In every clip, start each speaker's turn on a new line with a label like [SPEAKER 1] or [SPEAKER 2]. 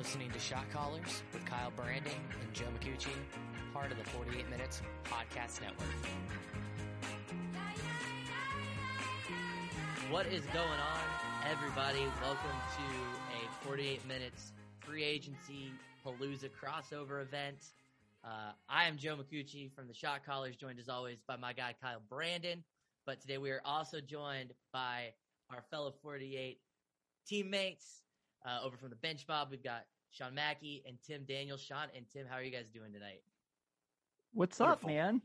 [SPEAKER 1] listening to Shot Callers with Kyle Brandon and Joe McCucci, part of the 48 Minutes Podcast Network.
[SPEAKER 2] What is going on, everybody? Welcome to a 48 Minutes free agency Palooza crossover event. Uh, I am Joe McCucci from the Shot Callers, joined as always by my guy Kyle Brandon. But today we are also joined by our fellow 48 teammates uh, over from the bench mob. We've got Sean Mackey and Tim Daniels. Sean and Tim, how are you guys doing tonight?
[SPEAKER 3] What's
[SPEAKER 4] Wonderful.
[SPEAKER 3] up, man?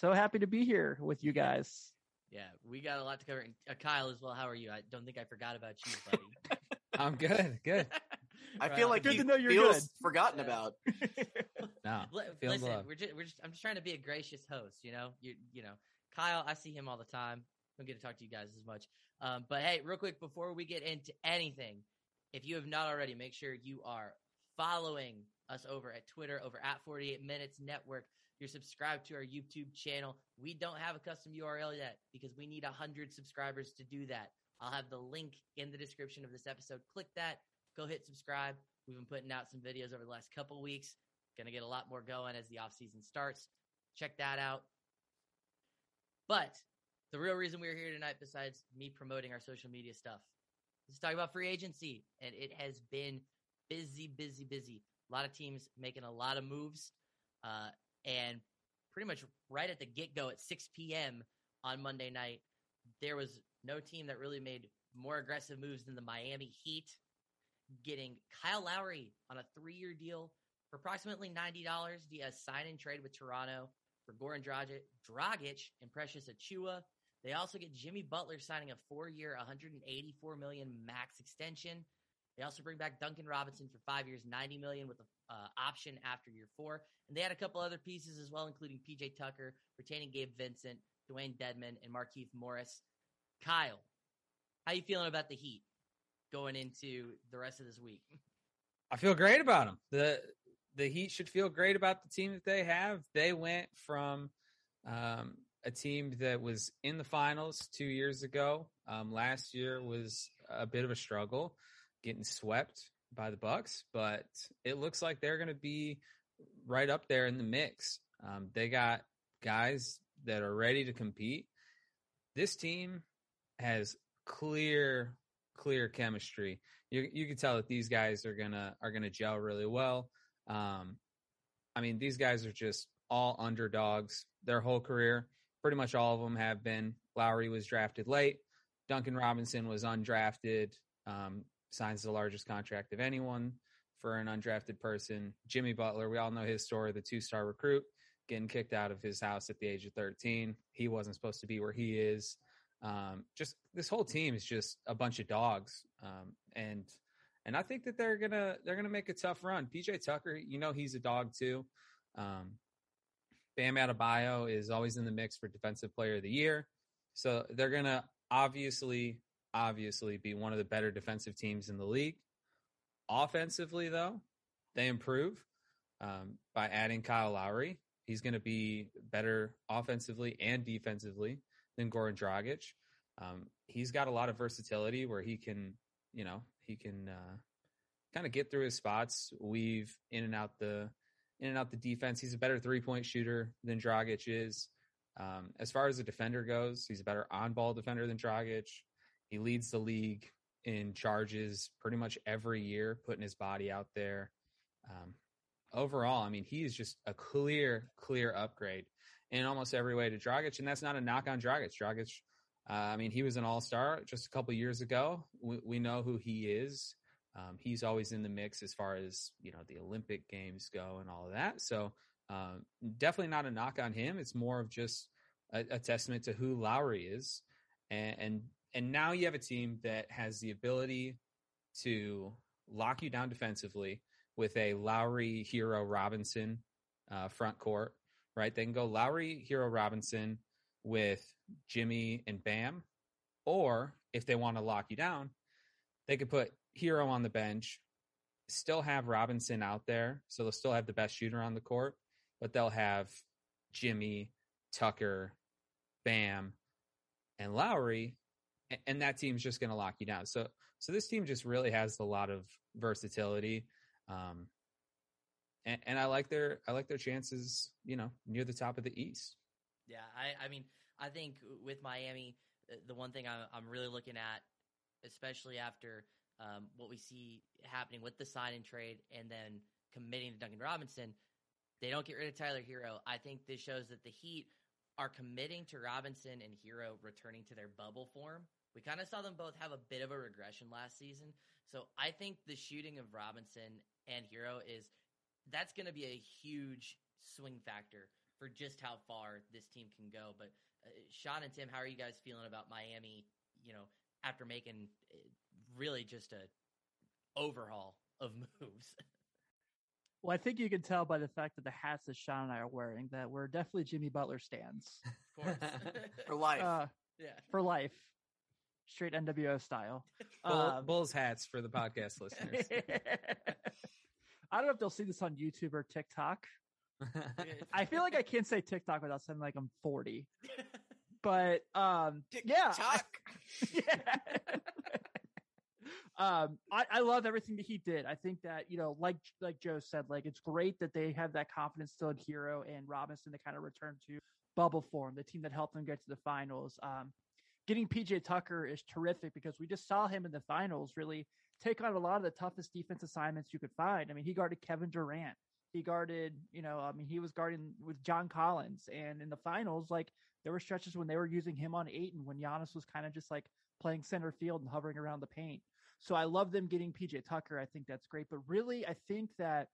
[SPEAKER 3] So happy to be here with you guys.
[SPEAKER 2] Yeah, we got a lot to cover. And, uh, Kyle as well. How are you? I don't think I forgot about you, buddy.
[SPEAKER 5] I'm good, good.
[SPEAKER 4] I feel like
[SPEAKER 3] Good
[SPEAKER 4] he
[SPEAKER 3] to know you're
[SPEAKER 4] feels
[SPEAKER 3] good.
[SPEAKER 4] forgotten
[SPEAKER 2] Yeah.
[SPEAKER 4] about.
[SPEAKER 5] No,
[SPEAKER 2] Li-
[SPEAKER 5] feeling
[SPEAKER 2] Listen,
[SPEAKER 5] love.
[SPEAKER 2] we're just, we're just, I'm just trying to be a gracious host, you know. You, you know, Kyle, I see him all the time. Don't get to talk to you guys as much. Um, but hey, real quick before we get into anything, if you have not already, make sure you are following us over at Twitter, over at 48 Minutes Network. You're subscribed to our YouTube channel. We don't have a custom URL yet because we need 100 subscribers to do that. I'll have the link in the description of this episode. Click that, go hit subscribe. We've been putting out some videos over the last couple weeks. Gonna get a lot more going as the off season starts. Check that out. But the real reason we're here tonight, besides me promoting our social media stuff, to talk about free agency. And it has been busy, busy, busy. A lot of teams making a lot of moves. Uh, and pretty much right at the get go at 6 p.m. on Monday night, there was no team that really made more aggressive moves than the Miami Heat, getting Kyle Lowry on a three year deal for approximately $90 via sign and trade with Toronto for Goran Dragic, Dragic and Precious Achiuwa. They also get Jimmy Butler signing a four year, 184 million max extension. They also bring back Duncan Robinson for five years, 90 million with an uh, option after year four. And they had a couple other pieces as well, including PJ Tucker, retaining Gabe Vincent, Dewayne Dedmon, and Markieff Morris. Kyle, how you feeling about the Heat going into the rest of this week?
[SPEAKER 5] I feel great about them. the The Heat should feel great about the team that they have. They went from um, a team that was in the finals two years ago. Um, last year was a bit of a struggle, getting swept by the Bucks, but it looks like they're going to be right up there in the mix. Um, they got guys that are ready to compete. This team has clear, clear chemistry. You you can tell that these guys are gonna are gonna gel really well. Um, I mean, these guys are just all underdogs their whole career. Pretty much all of them have been. Lowry was drafted late. Duncan Robinson was undrafted. Um, signs the largest contract of anyone for an undrafted person. Jimmy Butler, we all know his story, the two star recruit, getting kicked out of his house at the age of 13. He wasn't supposed to be where he is. Um, just this whole team is just a bunch of dogs. Um, and and I think that they're gonna they're gonna make a tough run. PJ Tucker, you know he's a dog too. Um, Bam Adebayo is always in the mix for Defensive Player of the Year, so they're gonna obviously obviously be one of the better defensive teams in the league. Offensively, though, they improve um, by adding Kyle Lowry. He's going to be better offensively and defensively than Goran Dragic. Um, he's got a lot of versatility where he can, you know, he can uh, kind of get through his spots, weave in and out the in and out the defense. He's a better three point shooter than Dragic is. Um, as far as a defender goes, he's a better on ball defender than Dragic. He leads the league in charges pretty much every year, putting his body out there. Um, overall, I mean, he is just a clear, clear upgrade in almost every way to Dragic, and that's not a knock on Dragic. Dragic, uh, I mean, he was an All Star just a couple years ago. We, we know who he is. Um, he's always in the mix as far as you know the Olympic games go and all of that. So um, definitely not a knock on him. It's more of just a, a testament to who Lowry is, and, and and now you have a team that has the ability to lock you down defensively with a Lowry, Herro, Robinson uh, front court. Right? They can go Lowry, Herro, Robinson with Jimmy and Bam, or if they want to lock you down, they could put Herro on the bench, still have Robinson out there, so they'll still have the best shooter on the court, but they'll have Jimmy, Tucker, Bam, and Lowry, and that team's just going to lock you down. So, so this team just really has a lot of versatility. Um, and, and I like their I like their chances, you know, near the top of the East.
[SPEAKER 2] Yeah, I, I mean, I think with Miami, uh, the one thing I'm, I'm really looking at, especially after um, what we see happening with the sign and trade and then committing to Duncan Robinson, they don't get rid of Tyler Herro. I think this shows that the Heat are committing to Robinson and Herro returning to their bubble form. We kind of saw them both have a bit of a regression last season. So I think the shooting of Robinson and Herro is that's going to be a huge swing factor for just how far this team can go. But uh, Sean and Tim, how are you guys feeling about Miami? You know, after making uh, really just a overhaul of moves.
[SPEAKER 3] Well, I think you can tell by the fact that the hats that Sean and I are wearing that we're definitely Jimmy Butler stands
[SPEAKER 2] Of course.
[SPEAKER 4] For life.
[SPEAKER 3] uh,
[SPEAKER 2] yeah.
[SPEAKER 3] for life, straight NWO style.
[SPEAKER 5] Bull,
[SPEAKER 3] Um,
[SPEAKER 5] Bulls hats for the podcast listeners.
[SPEAKER 3] I don't know if they'll see this on YouTube or TikTok. I feel like I can't say TikTok without sounding like I'm 40. But um, yeah, I- yeah. Um, I, I love everything that he did. I think that you know, like like Joe said, like it's great that they have that confidence still in Herro and Robinson to kind of return to bubble form, the team that helped them get to the finals. Um, getting PJ Tucker is terrific because we just saw him in the finals really take on a lot of the toughest defense assignments you could find. I mean, he guarded Kevin Durant. He guarded, you know, I mean, he was guarding with John Collins, and in the finals, like there were stretches when they were using him on Ayton when Giannis was kind of just like playing center field and hovering around the paint. So I love them getting PJ Tucker. I think that's great. But really, I think that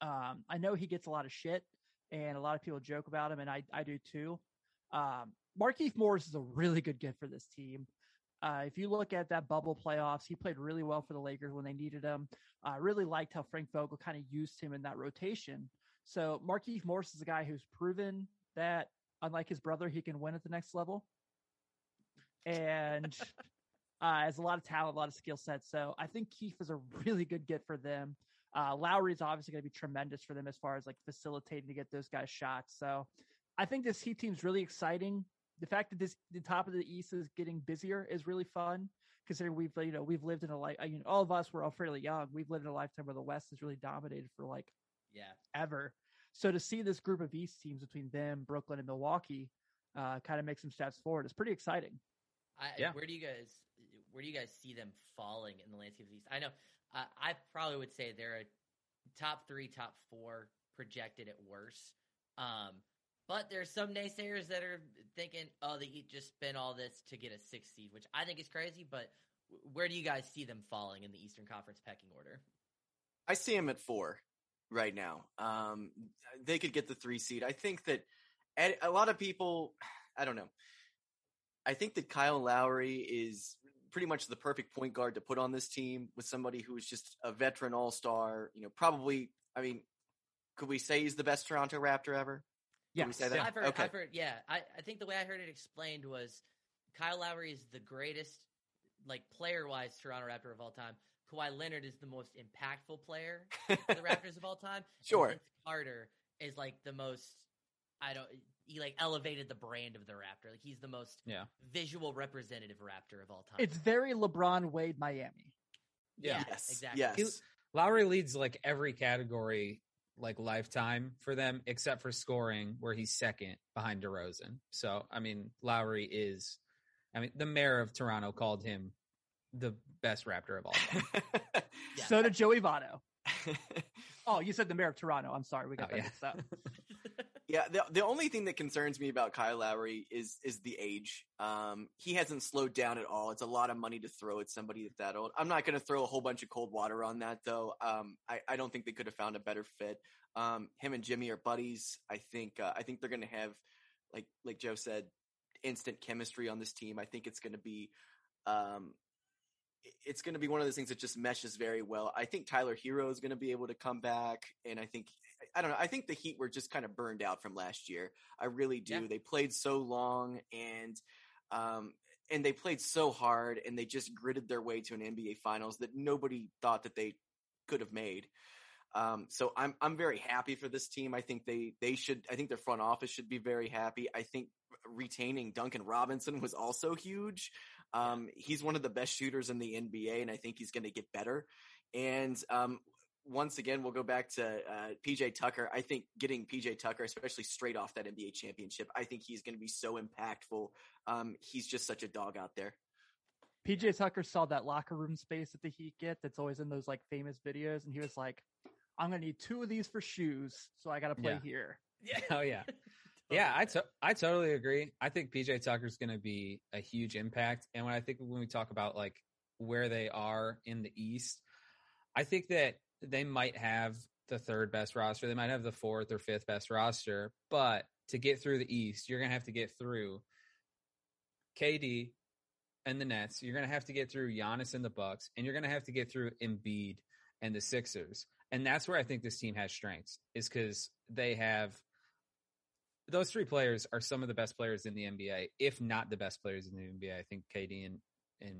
[SPEAKER 3] um, I know he gets a lot of shit and a lot of people joke about him, and I, I do too. Um, Markieff Morris is a really good get for this team. Uh, if you look at that bubble playoffs, he played really well for the Lakers when they needed him. I uh, really liked how Frank Vogel kind of used him in that rotation. So Markieff Morris is a guy who's proven that, unlike his brother, he can win at the next level. And uh, has a lot of talent, a lot of skill sets. So I think Keith is a really good get for them. Uh, Lowry is obviously going to be tremendous for them as far as like facilitating to get those guys shots. So I think this Heat team's really exciting. The fact that this the top of the East is getting busier is really fun, considering we've you know we've lived in a like I mean, all of us were all fairly young. We've lived in a lifetime where the West has really dominated for like
[SPEAKER 2] Yeah.
[SPEAKER 3] ever. So to see this group of East teams between them, Brooklyn, and Milwaukee, uh, kind of make some steps forward. It's pretty exciting.
[SPEAKER 2] I,
[SPEAKER 5] Yeah.
[SPEAKER 2] Where do you guys where do you guys see them falling in the landscape of the East? I know uh, I probably would say they're a top three, top four projected at worst. Um, but there's some naysayers that are thinking, oh, the Heat just spent all this to get a six seed, which I think is crazy. But where do you guys see them falling in the Eastern Conference pecking order?
[SPEAKER 4] I see them at four right now. Um, they could get the three seed. I think that a lot of people, I don't know. I think that Kyle Lowry is pretty much the perfect point guard to put on this team with somebody who is just a veteran all star. You know, probably. I mean, could we say he's the best Toronto Raptor ever? Can we say that?
[SPEAKER 2] I've heard,
[SPEAKER 4] okay.
[SPEAKER 2] I've heard, yeah. I, I think the way I heard it explained was Kyle Lowry is the greatest, like player wise, Toronto Raptor of all time. Kawhi Leonard is the most impactful player for the Raptors of all time.
[SPEAKER 4] Sure.
[SPEAKER 2] Vince Carter is like the most. I don't. He like elevated the brand of the Raptor. Like he's the most
[SPEAKER 5] Yeah.
[SPEAKER 2] visual representative Raptor of all time.
[SPEAKER 3] It's very LeBron Wade Miami.
[SPEAKER 2] yeah,
[SPEAKER 4] yes.
[SPEAKER 2] exactly.
[SPEAKER 4] Yes.
[SPEAKER 5] He- Lowry leads like every category, like lifetime for them, except for scoring, where he's second behind DeRozan. So, I mean, Lowry is, I mean, the mayor of Toronto called him the best Raptor of all time.
[SPEAKER 2] Yeah.
[SPEAKER 3] So did Joey Votto. Oh, you said the mayor of Toronto. I'm sorry, we got
[SPEAKER 5] Oh,
[SPEAKER 3] that
[SPEAKER 5] yeah.
[SPEAKER 3] mixed up.
[SPEAKER 4] Yeah, the the only thing that concerns me about Kyle Lowry is is the age. Um, he hasn't slowed down at all. It's a lot of money to throw at somebody that old. I'm not going to throw a whole bunch of cold water on that though. Um, I, I don't think they could have found a better fit. Um, him and Jimmy are buddies. I think uh, I think they're going to have like like Joe said, instant chemistry on this team. I think it's going to be um, it's going to be one of those things that just meshes very well. I think Tyler Herro is going to be able to come back, and I think I don't know. I think the Heat were just kind of burned out from last year. I really do.
[SPEAKER 2] Yeah.
[SPEAKER 4] They played so long and um and they played so hard and they just gritted their way to an NBA finals that nobody thought that they could have made. Um so I'm I'm very happy for this team. I think they they should I think their front office should be very happy. I think retaining Duncan Robinson was also huge. Um he's one of the best shooters in the NBA and I think he's going to get better. And um once again, we'll go back to uh, PJ Tucker. I think getting PJ Tucker, especially straight off that NBA championship, I think he's going to be so impactful. Um, he's just such a dog out there.
[SPEAKER 3] PJ Tucker saw that locker room space that the Heat get that's always in those like famous videos, and he was like, "I'm gonna need two of these for shoes, so I got to play
[SPEAKER 5] Yeah.
[SPEAKER 3] here."
[SPEAKER 2] Yeah.
[SPEAKER 5] Oh yeah. Yeah, I to- I totally agree. I think PJ Tucker's going to be a huge impact. And when I think when we talk about like where they are in the East, I think that they might have the third best roster. They might have the fourth or fifth best roster, but to get through the East, you're going to have to get through KD and the Nets. You're going to have to get through Giannis and the Bucks, and you're going to have to get through Embiid and the Sixers. And that's where I think this team has strengths, is because they have those three players are some of the best players in the NBA, if not the best players in the NBA. I think KD and and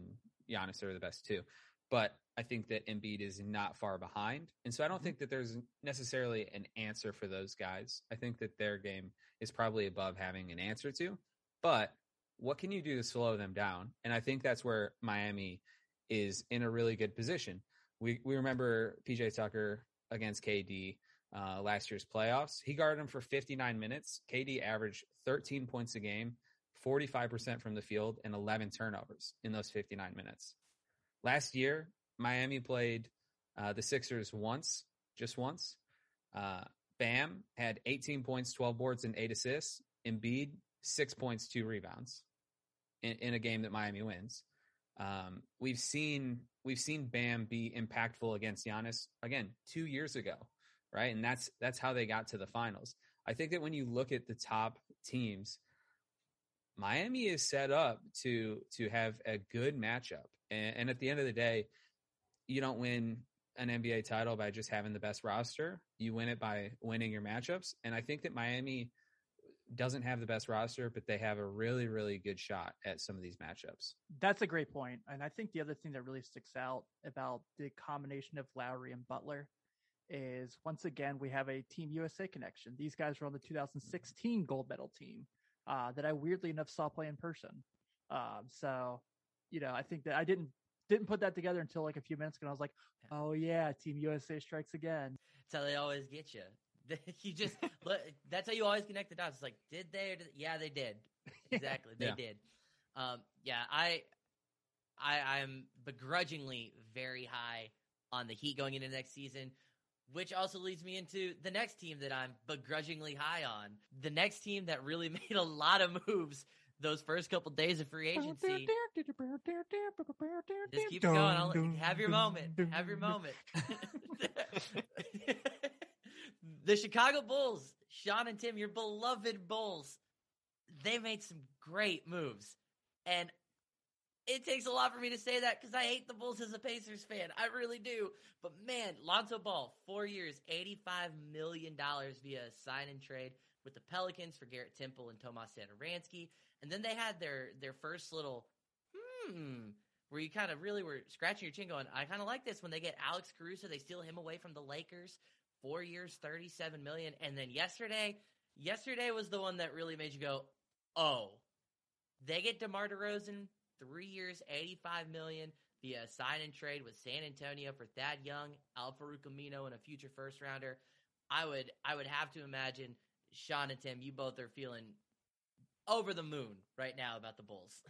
[SPEAKER 5] Giannis are the best too. But I think that Embiid is not far behind. And so I don't think that there's necessarily an answer for those guys. I think that their game is probably above having an answer to. But what can you do to slow them down? And I think that's where Miami is in a really good position. We we remember PJ Tucker against KD uh, last year's playoffs. He guarded him for 59 minutes. KD averaged 13 points a game, 45% from the field, and 11 turnovers in those 59 minutes. Last year, Miami played uh, the Sixers once, just once. Uh, Bam had 18 points, 12 boards, and eight assists. Embiid, six points, two rebounds in, in a game that Miami wins. Um, we've seen we've seen Bam be impactful against Giannis again two years ago, right? And that's that's how they got to the finals. I think that when you look at the top teams, Miami is set up to to have a good matchup. And, and at the end of the day, you don't win an NBA title by just having the best roster. You win it by winning your matchups. And I think that Miami doesn't have the best roster, but they have a really, really good shot at some of these matchups.
[SPEAKER 3] That's a great point. And I think the other thing that really sticks out about the combination of Lowry and Butler is once again, we have a Team USA connection. These guys were on the 2016 gold medal team uh, that I weirdly enough saw play in person. Um, so, you know, I think that I didn't didn't put that together until like a few minutes ago. I was like, oh yeah, Team USA strikes again.
[SPEAKER 2] That's how they always get you. you just look, that's how you always connect the dots. It's like, did they? Or did, yeah, they did. Exactly, they
[SPEAKER 5] Yeah.
[SPEAKER 2] did. Um, yeah, I, I, I'm begrudgingly very high on the Heat going into next season, which also leads me into the next team that I'm begrudgingly high on. The next team that really made a lot of moves those first couple days of free agency. Just keep going. I'll, have your moment. Have your moment. the Chicago Bulls, Sean and Tim, your beloved Bulls, they made some great moves. And it takes a lot for me to say that because I hate the Bulls as a Pacers fan. I really do. But man, Lonzo Ball, four years, $85 million via sign and trade with the Pelicans for Garrett Temple and Tomas Satoransky. And then they had their, their first little, hmm, where you kind of really were scratching your chin going, I kind of like this when they get Alex Caruso, they steal him away from the Lakers, four years, 37 million. And then yesterday, yesterday was the one that really made you go, oh, they get DeMar DeRozan, three years, 85 million via sign and trade with San Antonio for Thad Young, Al-Farouq Aminu, and a future first rounder. I would, I would have to imagine Sean and Tim, you both are feeling over the moon right now about the Bulls.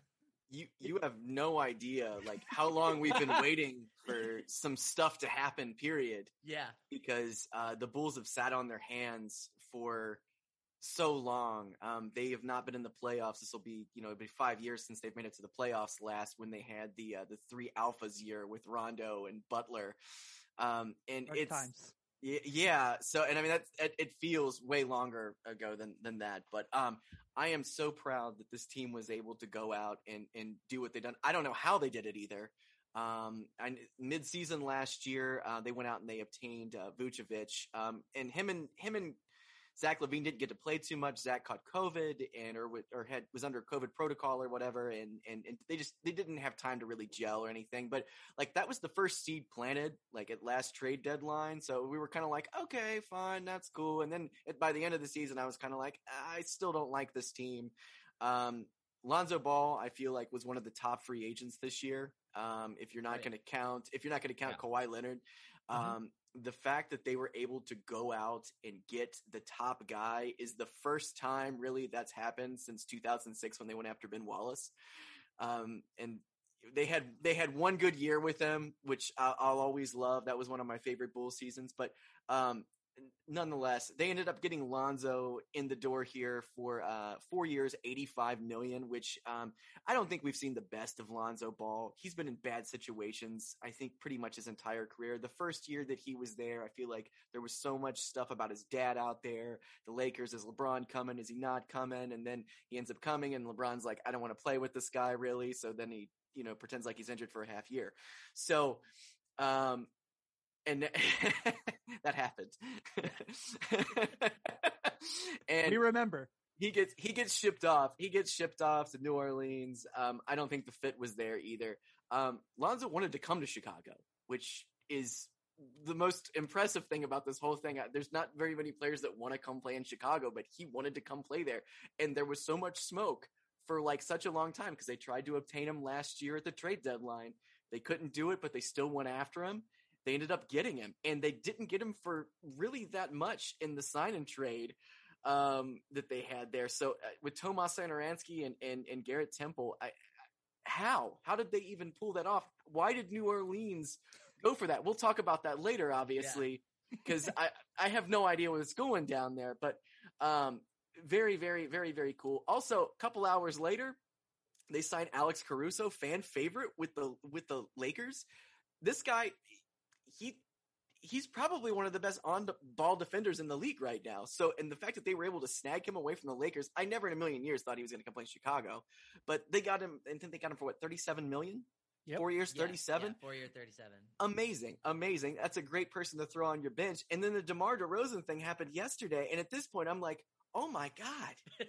[SPEAKER 4] You you have no idea like how long we've been waiting for some stuff to happen. Period.
[SPEAKER 2] Yeah.
[SPEAKER 4] because uh, the Bulls have sat on their hands for so long. Um, they have not been in the playoffs. This will be, you know, it'll be five years since they've made it to the playoffs last when they had the uh, the three alphas year with Rondo and Butler. Um, and
[SPEAKER 3] Dark
[SPEAKER 4] it's
[SPEAKER 3] times.
[SPEAKER 4] Yeah. So, and I mean, that's, it, it feels way longer ago than, than that, but, um, I am so proud that this team was able to go out and, and do what they done. I don't know how they did it either. Um, I, mid season last year, uh, they went out and they obtained, uh, Vucevic, um, and him and, him and Zach LaVine didn't get to play too much. Zach caught COVID and, or, or had, was under COVID protocol or whatever. And, and, and they just, they didn't have time to really gel or anything, but like that was the first seed planted like at last trade deadline so we were kind of like okay fine that's cool and then at, by the end of the season i was kind of like i still don't like this team um lonzo ball i feel like was one of the top free agents this year Um, if you're not
[SPEAKER 2] yeah.
[SPEAKER 4] going to count, if you're not going to count
[SPEAKER 5] Yeah.
[SPEAKER 4] Kawhi Leonard,
[SPEAKER 3] Mhm.
[SPEAKER 4] um, the fact that they were able to go out and get the top guy is the first time really that's happened since 2006 when they went after Ben Wallace. Um, and they had they had one good year with them, which I'll, always love. That was one of my favorite Bull seasons. But um, nonetheless, they ended up getting Lonzo in the door here for uh, four years, eighty-five million. Which um, I don't think we've seen the best of Lonzo Ball. He's been in bad situations. I think pretty much his entire career. The first year that he was there, I feel like there was so much stuff about his dad out there. The Lakers, is LeBron coming? Is he not coming? And then he ends up coming, and LeBron's like, I don't want to play with this guy really. So then he, you know, pretends like he's injured for a half year. So, um, and that happened. and
[SPEAKER 3] we remember.
[SPEAKER 4] he gets he gets shipped off. He gets shipped off to New Orleans. Um, I don't think the fit was there either. Um, Lonzo wanted to come to Chicago, which is the most impressive thing about this whole thing. Uh, There's not very many players that want to come play in Chicago, but he wanted to come play there, and there was so much smoke for like such a long time because they tried to obtain him last year at the trade deadline. They couldn't do it, but they still went after him. They ended up getting him, and they didn't get him for really that much in the sign and trade um, that they had there. So uh, with Tomas Satoransky and, and and Garrett Temple, I, how how did they even pull that off? Why did New Orleans go for that? We'll talk about that later, obviously, because I I have no idea what's going down there. But um, very very very very cool. Also, a couple hours later, they signed Alex Caruso, fan favorite with the with the Lakers. This guy, he he's probably one of the best on ball defenders in the league right now. So, and the fact that they were able to snag him away from the Lakers, I never in a million years thought he was going to come play in Chicago, but they got him. I think they got him for what thirty seven million.
[SPEAKER 3] Yep.
[SPEAKER 4] Four years,
[SPEAKER 2] Yeah,
[SPEAKER 4] thirty seven.
[SPEAKER 2] yeah, four year, thirty-seven.
[SPEAKER 4] Amazing, amazing. That's a great person to throw on your bench. And then the DeMar DeRozan thing happened yesterday, and at this point, I'm like, oh my god,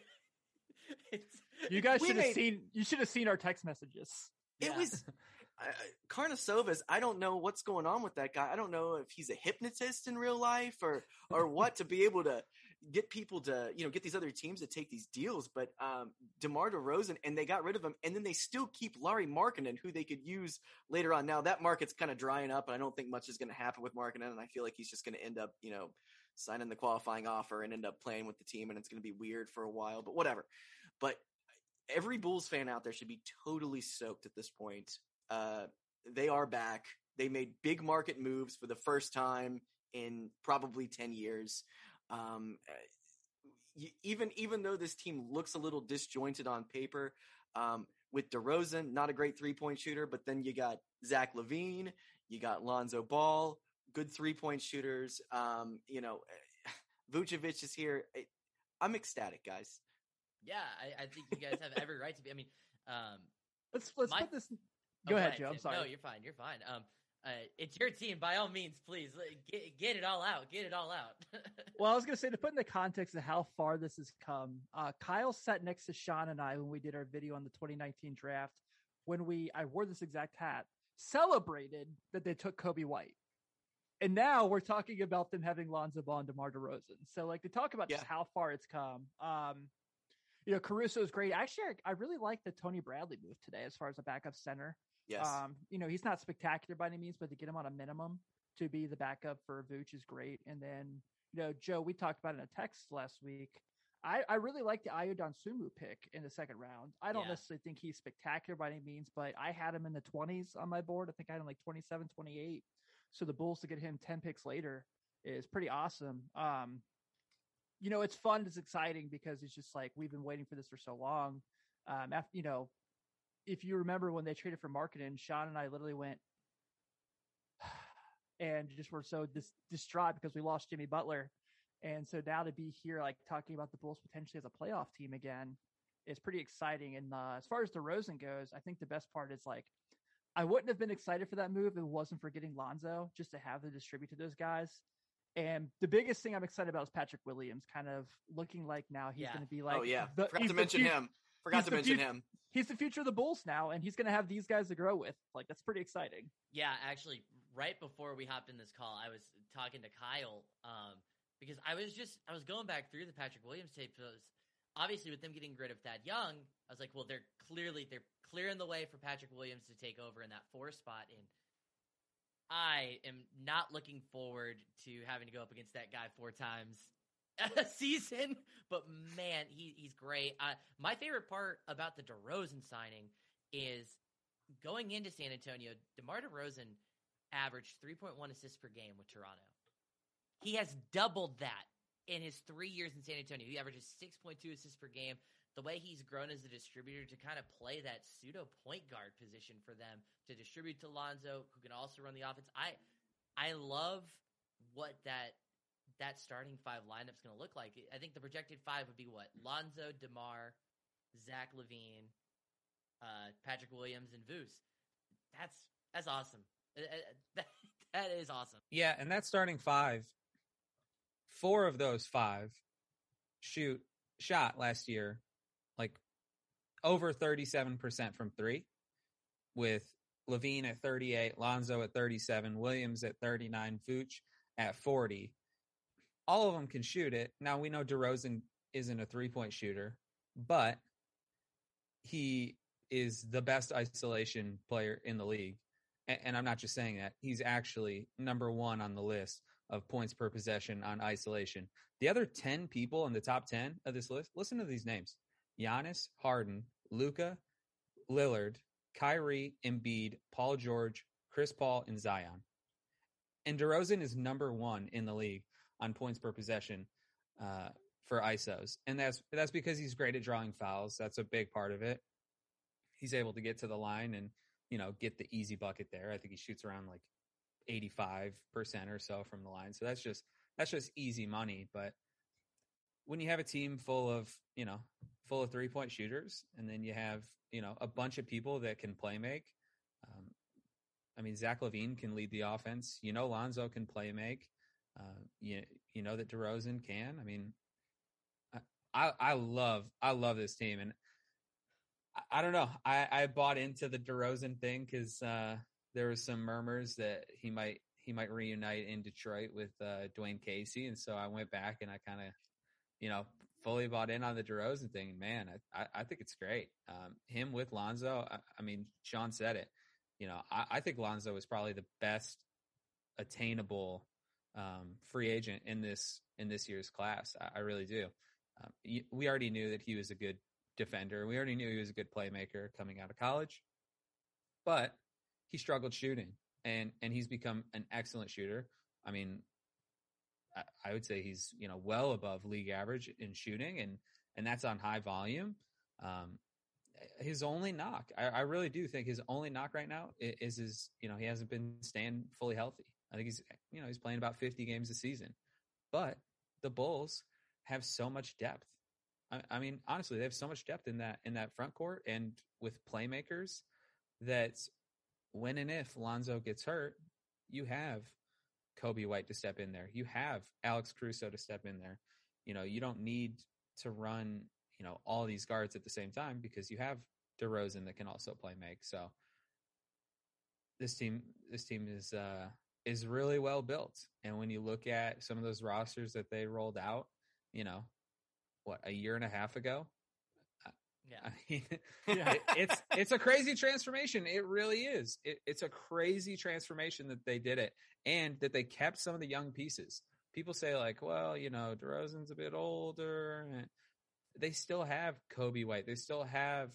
[SPEAKER 2] It's-
[SPEAKER 3] You guys should have seen. You should have seen our text messages.
[SPEAKER 4] it
[SPEAKER 2] Yeah.
[SPEAKER 4] was. I- Karnisovas, I don't know what's going on with that guy. I don't know if he's a hypnotist in real life or or what to be able to get people to you know get these other teams to take these deals. But um, Demar Derozan, and they got rid of him, and then they still keep Lauri Markkanen, who they could use later on. Now that market's kind of drying up, and I don't think much is going to happen with Markkinen, and I feel like he's just going to end up you know signing the qualifying offer and end up playing with the team, and it's going to be weird for a while. But whatever. But every Bulls fan out there should be totally stoked at this point. Uh, they are back. They made big market moves for the first time in probably 10 years. Um, uh, even even though this team looks a little disjointed on paper, um, with DeRozan, not a great three point shooter, but then you got Zach LaVine, you got Lonzo Ball, good three point shooters. Um, you know, Vucevic is here. I- I'm ecstatic, guys.
[SPEAKER 2] yeah, I, I think you guys have every right to be. I mean, um,
[SPEAKER 3] Let's let's
[SPEAKER 2] My-
[SPEAKER 3] put this. Go ahead, Joe. I'm sorry.
[SPEAKER 2] No, you're fine. You're fine. Um, uh, it's your team. By all means, please get get it all out. Get it all out.
[SPEAKER 3] Well, I was going to say to put in the context of how far this has come. Uh, Kyle sat next to Sean and I when we did our video on the 2019 draft. When we, I wore this exact hat, celebrated that they took Coby White, and now we're talking about them having Lonzo Ball and DeMar DeRozan. So, like, to talk about just how far it's come. Um, you know, Caruso is great. Actually, I, I really like the Tony Bradley move today as far as a backup center.
[SPEAKER 4] Yes.
[SPEAKER 3] Um, you know, he's not spectacular by any means, but to get him on a minimum to be the backup for Vooch is great. And then, you know, Joe, we talked about in a text last week. I, I really like the Ayo Sumu pick in the second round. I don't
[SPEAKER 2] Yeah.
[SPEAKER 3] necessarily think he's spectacular by any means, but I had him in the 20s on my board. I think I had him like 27, 28. So the Bulls to get him 10 picks later is pretty awesome. Um, you know, it's fun, it's exciting because it's just like we've been waiting for this for so long. Um, after, you know, if you remember when they traded for Markkanen, Sean and I literally went and just were so dis- distraught because we lost Jimmy Butler. And so now to be here, like talking about the Bulls potentially as a playoff team again, is pretty exciting. And uh, as far as DeRozan goes, I think the best part is like, I wouldn't have been excited for that move if it wasn't for getting Lonzo, just to have the distribute to those guys. And the biggest thing I'm excited about is Patrick Williams kind of looking like now he's
[SPEAKER 2] Yeah.
[SPEAKER 3] going to be like,
[SPEAKER 4] oh yeah,
[SPEAKER 3] the-
[SPEAKER 4] forgot to mention
[SPEAKER 3] fut-
[SPEAKER 4] him. Forgot
[SPEAKER 3] he's
[SPEAKER 4] to mention
[SPEAKER 3] fut-
[SPEAKER 4] him.
[SPEAKER 3] He's the future of the Bulls now, and he's going to have these guys to grow with. Like that's pretty exciting.
[SPEAKER 2] Yeah, actually, right before we hopped in this call, I was talking to Kyle um, because I was just I was going back through the Patrick Williams tape. 'cause obviously with them getting rid of Thad Young, I was like, well, they're clearly they're clearing the way for Patrick Williams to take over in that four spot. And I am not looking forward to having to go up against that guy four times a season. But man, he he's great. Uh, my favorite part about the DeRozan signing is going into San Antonio. DeMar DeRozan averaged 3.1 assists per game with Toronto. He has doubled that in his three years in San Antonio. He averages 6.2 assists per game. The way he's grown as a distributor to kind of play that pseudo point guard position for them to distribute to Lonzo, who can also run the offense. I I love what that that starting five lineup's going to look like. I think the projected five would be what Lonzo, Demar, Zach LaVine, uh, Patrick Williams, and Vooch. That's that's awesome. Uh, uh, That, that is awesome.
[SPEAKER 5] Yeah, and that starting five, four of those five shoot shot last year like over 37% from three, with LaVine at 38, Lonzo at 37, Williams at 39, Vooch at 40. All of them can shoot it. Now we know DeRozan isn't a three point shooter, but he is the best isolation player in the league. A- And I'm not just saying that. He's actually number one on the list of points per possession on isolation. The other 10 people in the top 10 of this list, listen to these names Giannis, Harden, Luka, Lillard, Kyrie, Embiid, Paul George, Chris Paul, and Zion. And DeRozan is number one in the league on points per possession uh, for ISOs, and that's that's because he's great at drawing fouls. That's a big part of it. He's able to get to the line and you know get the easy bucket there. I think he shoots around like eighty five percent or so from the line, so that's just that's just easy money. But when you have a team full of you know full of three point shooters, and then you have you know a bunch of people that can play make. Um, I mean, Zach LaVine can lead the offense. You know, Lonzo can play make. Uh, you you know that DeRozan can. I mean, I I, love I love this team, and I, I don't know. I I bought into the DeRozan thing because uh, there was some murmurs that he might he might reunite in Detroit with uh, Dwane Casey, and so I went back and I kind of you know fully bought in on the DeRozan thing. Man, I I, I think it's great. Um, him with Lonzo. I, I mean, Sean said it. You know, I, I think Lonzo is probably the best attainable um, free agent in this in this year's class. I, I really do. Um, we already knew that he was a good defender. We already knew he was a good playmaker coming out of college, but he struggled shooting, and and he's become an excellent shooter. I mean, I, I would say he's you know well above league average in shooting, and and that's on high volume. Um, his only knock, I, I really do think his only knock right now i- is his you know he hasn't been staying fully healthy. I think he's you know he's playing about 50 games a season, but the Bulls have so much depth. I, I mean, honestly, they have so much depth in that in that front court and with playmakers that when and if Lonzo gets hurt, you have Coby White to step in there. You have Alex Caruso to step in there. You know, you don't need to run, you know, all these guards at the same time because you have DeRozan that can also play make. So this team this team is uh is really well built. And when you look at some of those rosters that they rolled out, you know, what, a year and a half ago,
[SPEAKER 2] Yeah.
[SPEAKER 5] I mean,
[SPEAKER 3] Yeah.
[SPEAKER 5] it- it's it's a crazy transformation. It really is. It, it's a crazy transformation that they did it, and that they kept some of the young pieces. People say like, well, you know, DeRozan's a bit older. and They still have Coby White. They still have,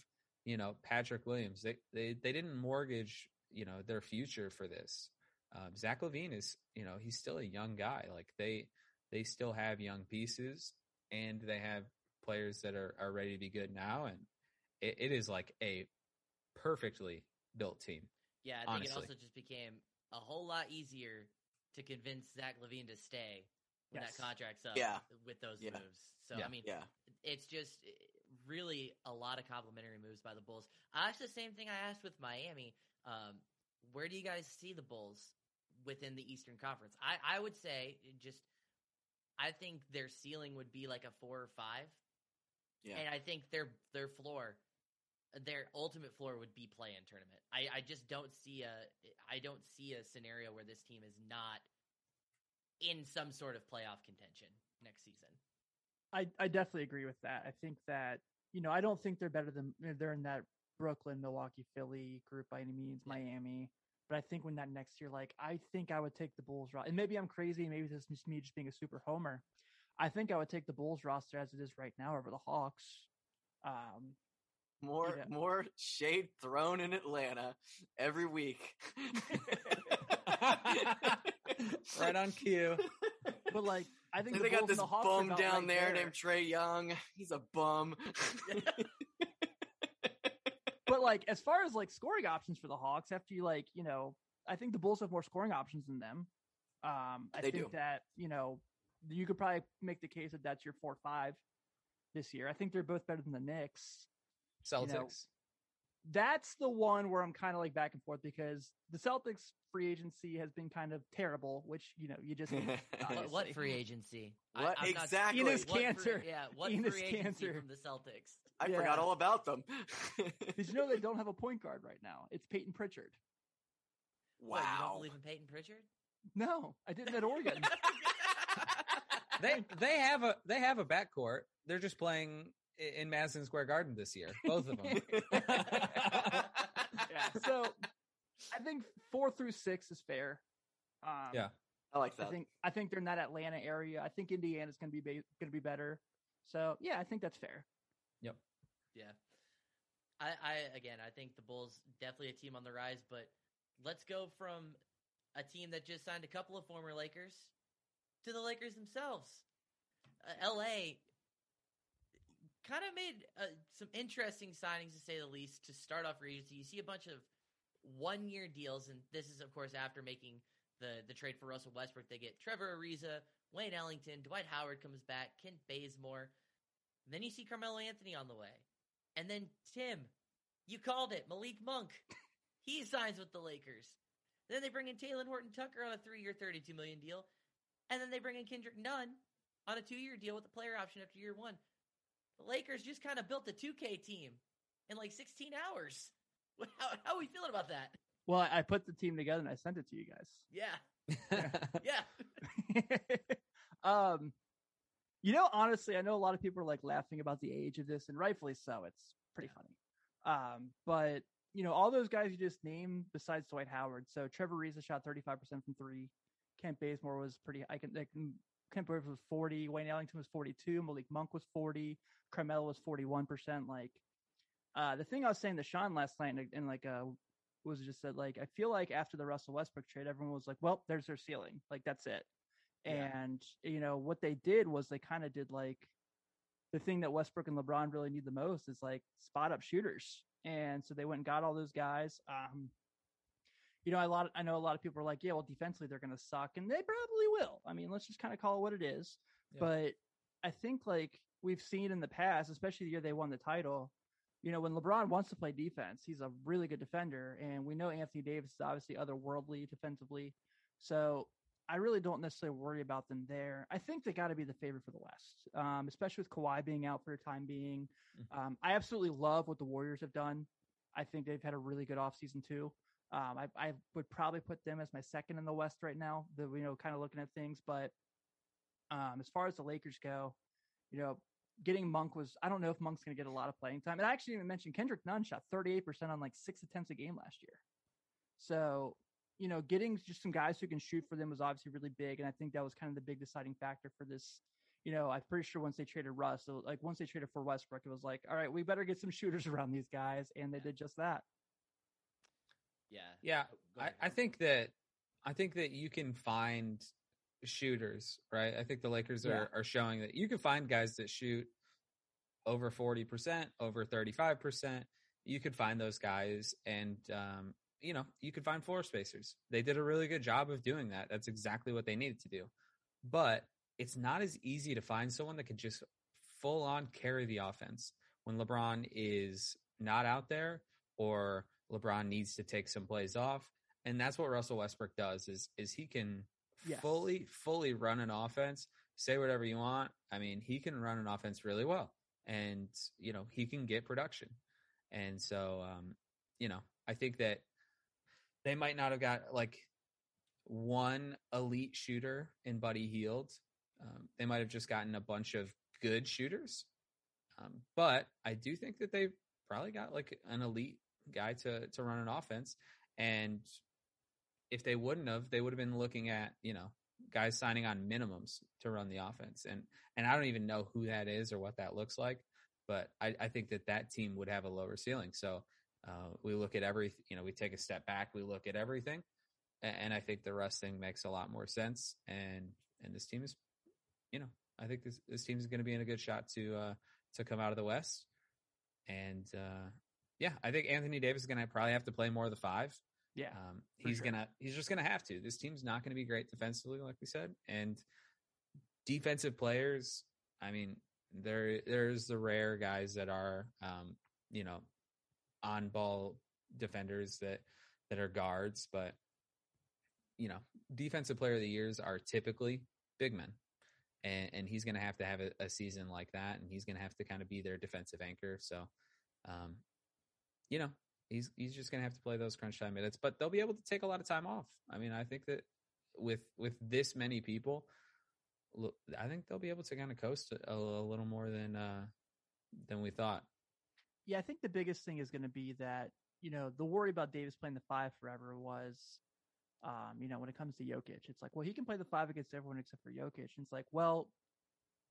[SPEAKER 5] you know, Patrick Williams. They they they didn't mortgage, you know, their future for this. Um, Zach LaVine is, you know, he's still a young guy. Like they they still have young pieces, and they have players that are are ready to be good now, and it, it is like a perfectly built team.
[SPEAKER 2] Yeah, I think it
[SPEAKER 5] honestly.
[SPEAKER 2] also just became a whole lot easier to convince Zach LaVine to stay when
[SPEAKER 3] Yes.
[SPEAKER 2] that contract's up
[SPEAKER 4] Yeah.
[SPEAKER 2] with those
[SPEAKER 4] Yeah.
[SPEAKER 2] moves. So
[SPEAKER 5] Yeah.
[SPEAKER 2] I mean,
[SPEAKER 4] Yeah.
[SPEAKER 2] it's just eh, really a lot of complimentary moves by the Bulls. I asked the same thing I asked with Miami. Um, where do you guys see the Bulls within the Eastern Conference? I, I would say just I think their ceiling would be like a four or five.
[SPEAKER 4] Yeah.
[SPEAKER 2] And I think their their floor their ultimate floor would be play in tournament. I, I just don't see a I don't see a scenario where this team is not in some sort of playoff contention next season.
[SPEAKER 3] I I definitely agree with that. I think that you know I don't think they're better than they're in that Brooklyn, Milwaukee, Philly group by any means, Miami. But I think when that next year, like I think I would take the Bulls roster, and maybe I'm crazy, maybe this is me just being a super homer. I think I would take the Bulls roster as it is right now over the Hawks. Um,
[SPEAKER 4] More
[SPEAKER 3] Yeah.
[SPEAKER 4] more shade thrown in Atlanta every week.
[SPEAKER 5] right on cue.
[SPEAKER 3] but like I think the
[SPEAKER 4] they got
[SPEAKER 3] Bulls and
[SPEAKER 4] this
[SPEAKER 3] the
[SPEAKER 4] bum down
[SPEAKER 3] right
[SPEAKER 4] there, named Trae Young. He's a bum.
[SPEAKER 3] But like as far as like scoring options for the Hawks, after you like you know, I think the Bulls have more scoring options than them. Um, I
[SPEAKER 4] They
[SPEAKER 3] think
[SPEAKER 4] do.
[SPEAKER 3] that you know you could probably make the case that that's your four five this year. I think they're both better than the Knicks.
[SPEAKER 5] Celtics.
[SPEAKER 3] That's the one where I'm kind of like back and forth because the Celtics free agency has been kind of terrible, which you know you just
[SPEAKER 2] What, what free agency?
[SPEAKER 4] What?
[SPEAKER 2] I'm not-
[SPEAKER 4] Exactly.
[SPEAKER 3] Enos
[SPEAKER 2] what free-
[SPEAKER 3] Cancer.
[SPEAKER 2] yeah, what
[SPEAKER 3] Enos
[SPEAKER 2] free agency
[SPEAKER 3] Cancer.
[SPEAKER 2] from the Celtics?
[SPEAKER 4] I
[SPEAKER 3] Yeah.
[SPEAKER 4] forgot all about them.
[SPEAKER 3] Did you know they don't have a point guard right now? It's Peyton Pritchard.
[SPEAKER 2] What, you don't
[SPEAKER 4] wow.
[SPEAKER 2] believe in Peyton Pritchard?
[SPEAKER 3] No, I didn't at Oregon.
[SPEAKER 5] They they have a they have a backcourt. They're just playing in Madison Square Garden this year. Both of them.
[SPEAKER 3] yeah. So I think four through six is fair. Um,
[SPEAKER 5] Yeah.
[SPEAKER 4] I like that.
[SPEAKER 3] I think I think they're in that Atlanta area. I think Indiana's going to be ba- going to be better. So yeah, I think that's fair.
[SPEAKER 2] Yeah. I, I again, I think the Bulls definitely a team on the rise, but let's go from a team that just signed a couple of former Lakers to the Lakers themselves. Uh, LA kind of made uh, some interesting signings to say the least to start off free agency. You see a bunch of one year deals, and this is of course after making the the trade for Russell Westbrook. They get Trevor Ariza, Wayne Ellington, Dwight Howard comes back, Kent Bazemore. Then you see Carmelo Anthony on the way. And then Tim, you called it, Malik Monk. he signs with the Lakers. Then they bring in Talen Horton Tucker on a three year, 32 million deal. And then they bring in Kendrick Nunn on a two year deal with a player option after year one. The Lakers just kind of built a 2K team in like 16 hours. How, how are we feeling about that?
[SPEAKER 3] Well, I, I put the team together and I sent it to you guys.
[SPEAKER 2] Yeah. Yeah.
[SPEAKER 3] um, you know, honestly, I know a lot of people are like laughing about the age of this, and rightfully so. It's pretty funny. Um, but you know, all those guys you just named besides Dwight Howard. So Trevor Ariza shot 35% from three. Kent Bazemore was pretty. I can. I can Kent Bazemore was 40. Wayne Ellington was 42. Malik Monk was 40. Carmelo was 41%. Like, uh, the thing I was saying to Sean last night, and, and like, uh, was just that like I feel like after the Russell Westbrook trade, everyone was like, "Well, there's their ceiling. Like that's it."
[SPEAKER 5] Yeah.
[SPEAKER 3] And you know what they did was they kind of did like the thing that Westbrook and LeBron really need the most is like spot up shooters. And so they went and got all those guys. Um, you know, a lot. I know a lot of people are like, "Yeah, well, defensively they're going to suck," and they probably will. I mean, let's just kind of call it what it is.
[SPEAKER 5] Yeah.
[SPEAKER 3] But I think like we've seen in the past, especially the year they won the title, you know, when LeBron wants to play defense, he's a really good defender. And we know Anthony Davis is obviously otherworldly defensively. So I really don't necessarily worry about them there. I think they got to be the favorite for the West, um, especially with Kawhi being out for the time being.
[SPEAKER 5] Mhm.
[SPEAKER 3] Um, I absolutely love what the Warriors have done. I think they've had a really good offseason too. Um, I, I would probably put them as my second in the West right now. The you know kind of looking at things, but um, as far as the Lakers go, you know, getting Monk was I don't know if Monk's going to get a lot of playing time. And I actually even mentioned Kendrick Nunn shot 38% on like six attempts a game last year. So, you know, getting just some guys who can shoot for them was obviously really big. And I think that was kind of the big deciding factor for this. You know, I'm pretty sure once they traded Russ, so like once they traded for Westbrook, it was like, all right, we better get some shooters around these guys. And they did just that.
[SPEAKER 2] Yeah.
[SPEAKER 5] Yeah,
[SPEAKER 2] Oh,
[SPEAKER 5] I, I think that I think that you can find shooters, right? I think the Lakers
[SPEAKER 3] Yeah.
[SPEAKER 5] are, are showing that you can find guys that shoot over 40%, over 35%. You could find those guys and um, you know, you could find floor spacers. They did a really good job of doing that. That's exactly what they needed to do. But it's not as easy to find someone that can just full on carry the offense when LeBron is not out there or LeBron needs to take some plays off. And that's what Russell Westbrook does is is he can
[SPEAKER 3] Yes.
[SPEAKER 5] fully, fully run an offense, say whatever you want. I mean, he can run an offense really well. And, you know, he can get production. And so um, you know, I think that they might not have got like one elite shooter in Buddy Hield. Um, they might have just gotten a bunch of good shooters. Um, but I do think that they probably got like an elite guy to to run an offense. And if they wouldn't have, they would have been looking at, you know, guys signing on minimums to run the offense. And and I don't even know who that is or what that looks like, but I, I think that that team would have a lower ceiling. So uh, we look at every, you know, we take a step back, we look at everything, and, I think the Russ thing makes a lot more sense. And and this team is, you know, I think this this team is going to be in a good shot to uh, to come out of the West. And uh, yeah, I think Anthony Davis is going to probably have to play more of the five.
[SPEAKER 3] Yeah.
[SPEAKER 5] Um, he's
[SPEAKER 3] sure.
[SPEAKER 5] gonna he's just gonna have to. This team's not gonna be great defensively, like we said, and defensive players. I mean, there there's the rare guys that are, um, you know, on ball defenders that that are guards, but you know, defensive player of the years are typically big men. And, and he's going to have to have a, a season like that, and he's going to have to kind of be their defensive anchor. So, um, you know, he's he's just going to have to play those crunch time minutes, but they'll be able to take a lot of time off. I mean, I think that with with this many people, I think they'll be able to kind of coast a, a little more than uh than we thought.
[SPEAKER 3] Yeah, I think the biggest thing is going to be that you know the worry about Davis playing the five forever was, um, you know, when it comes to Jokic, it's like, well, he can play the five against everyone except for Jokic, and it's like, well,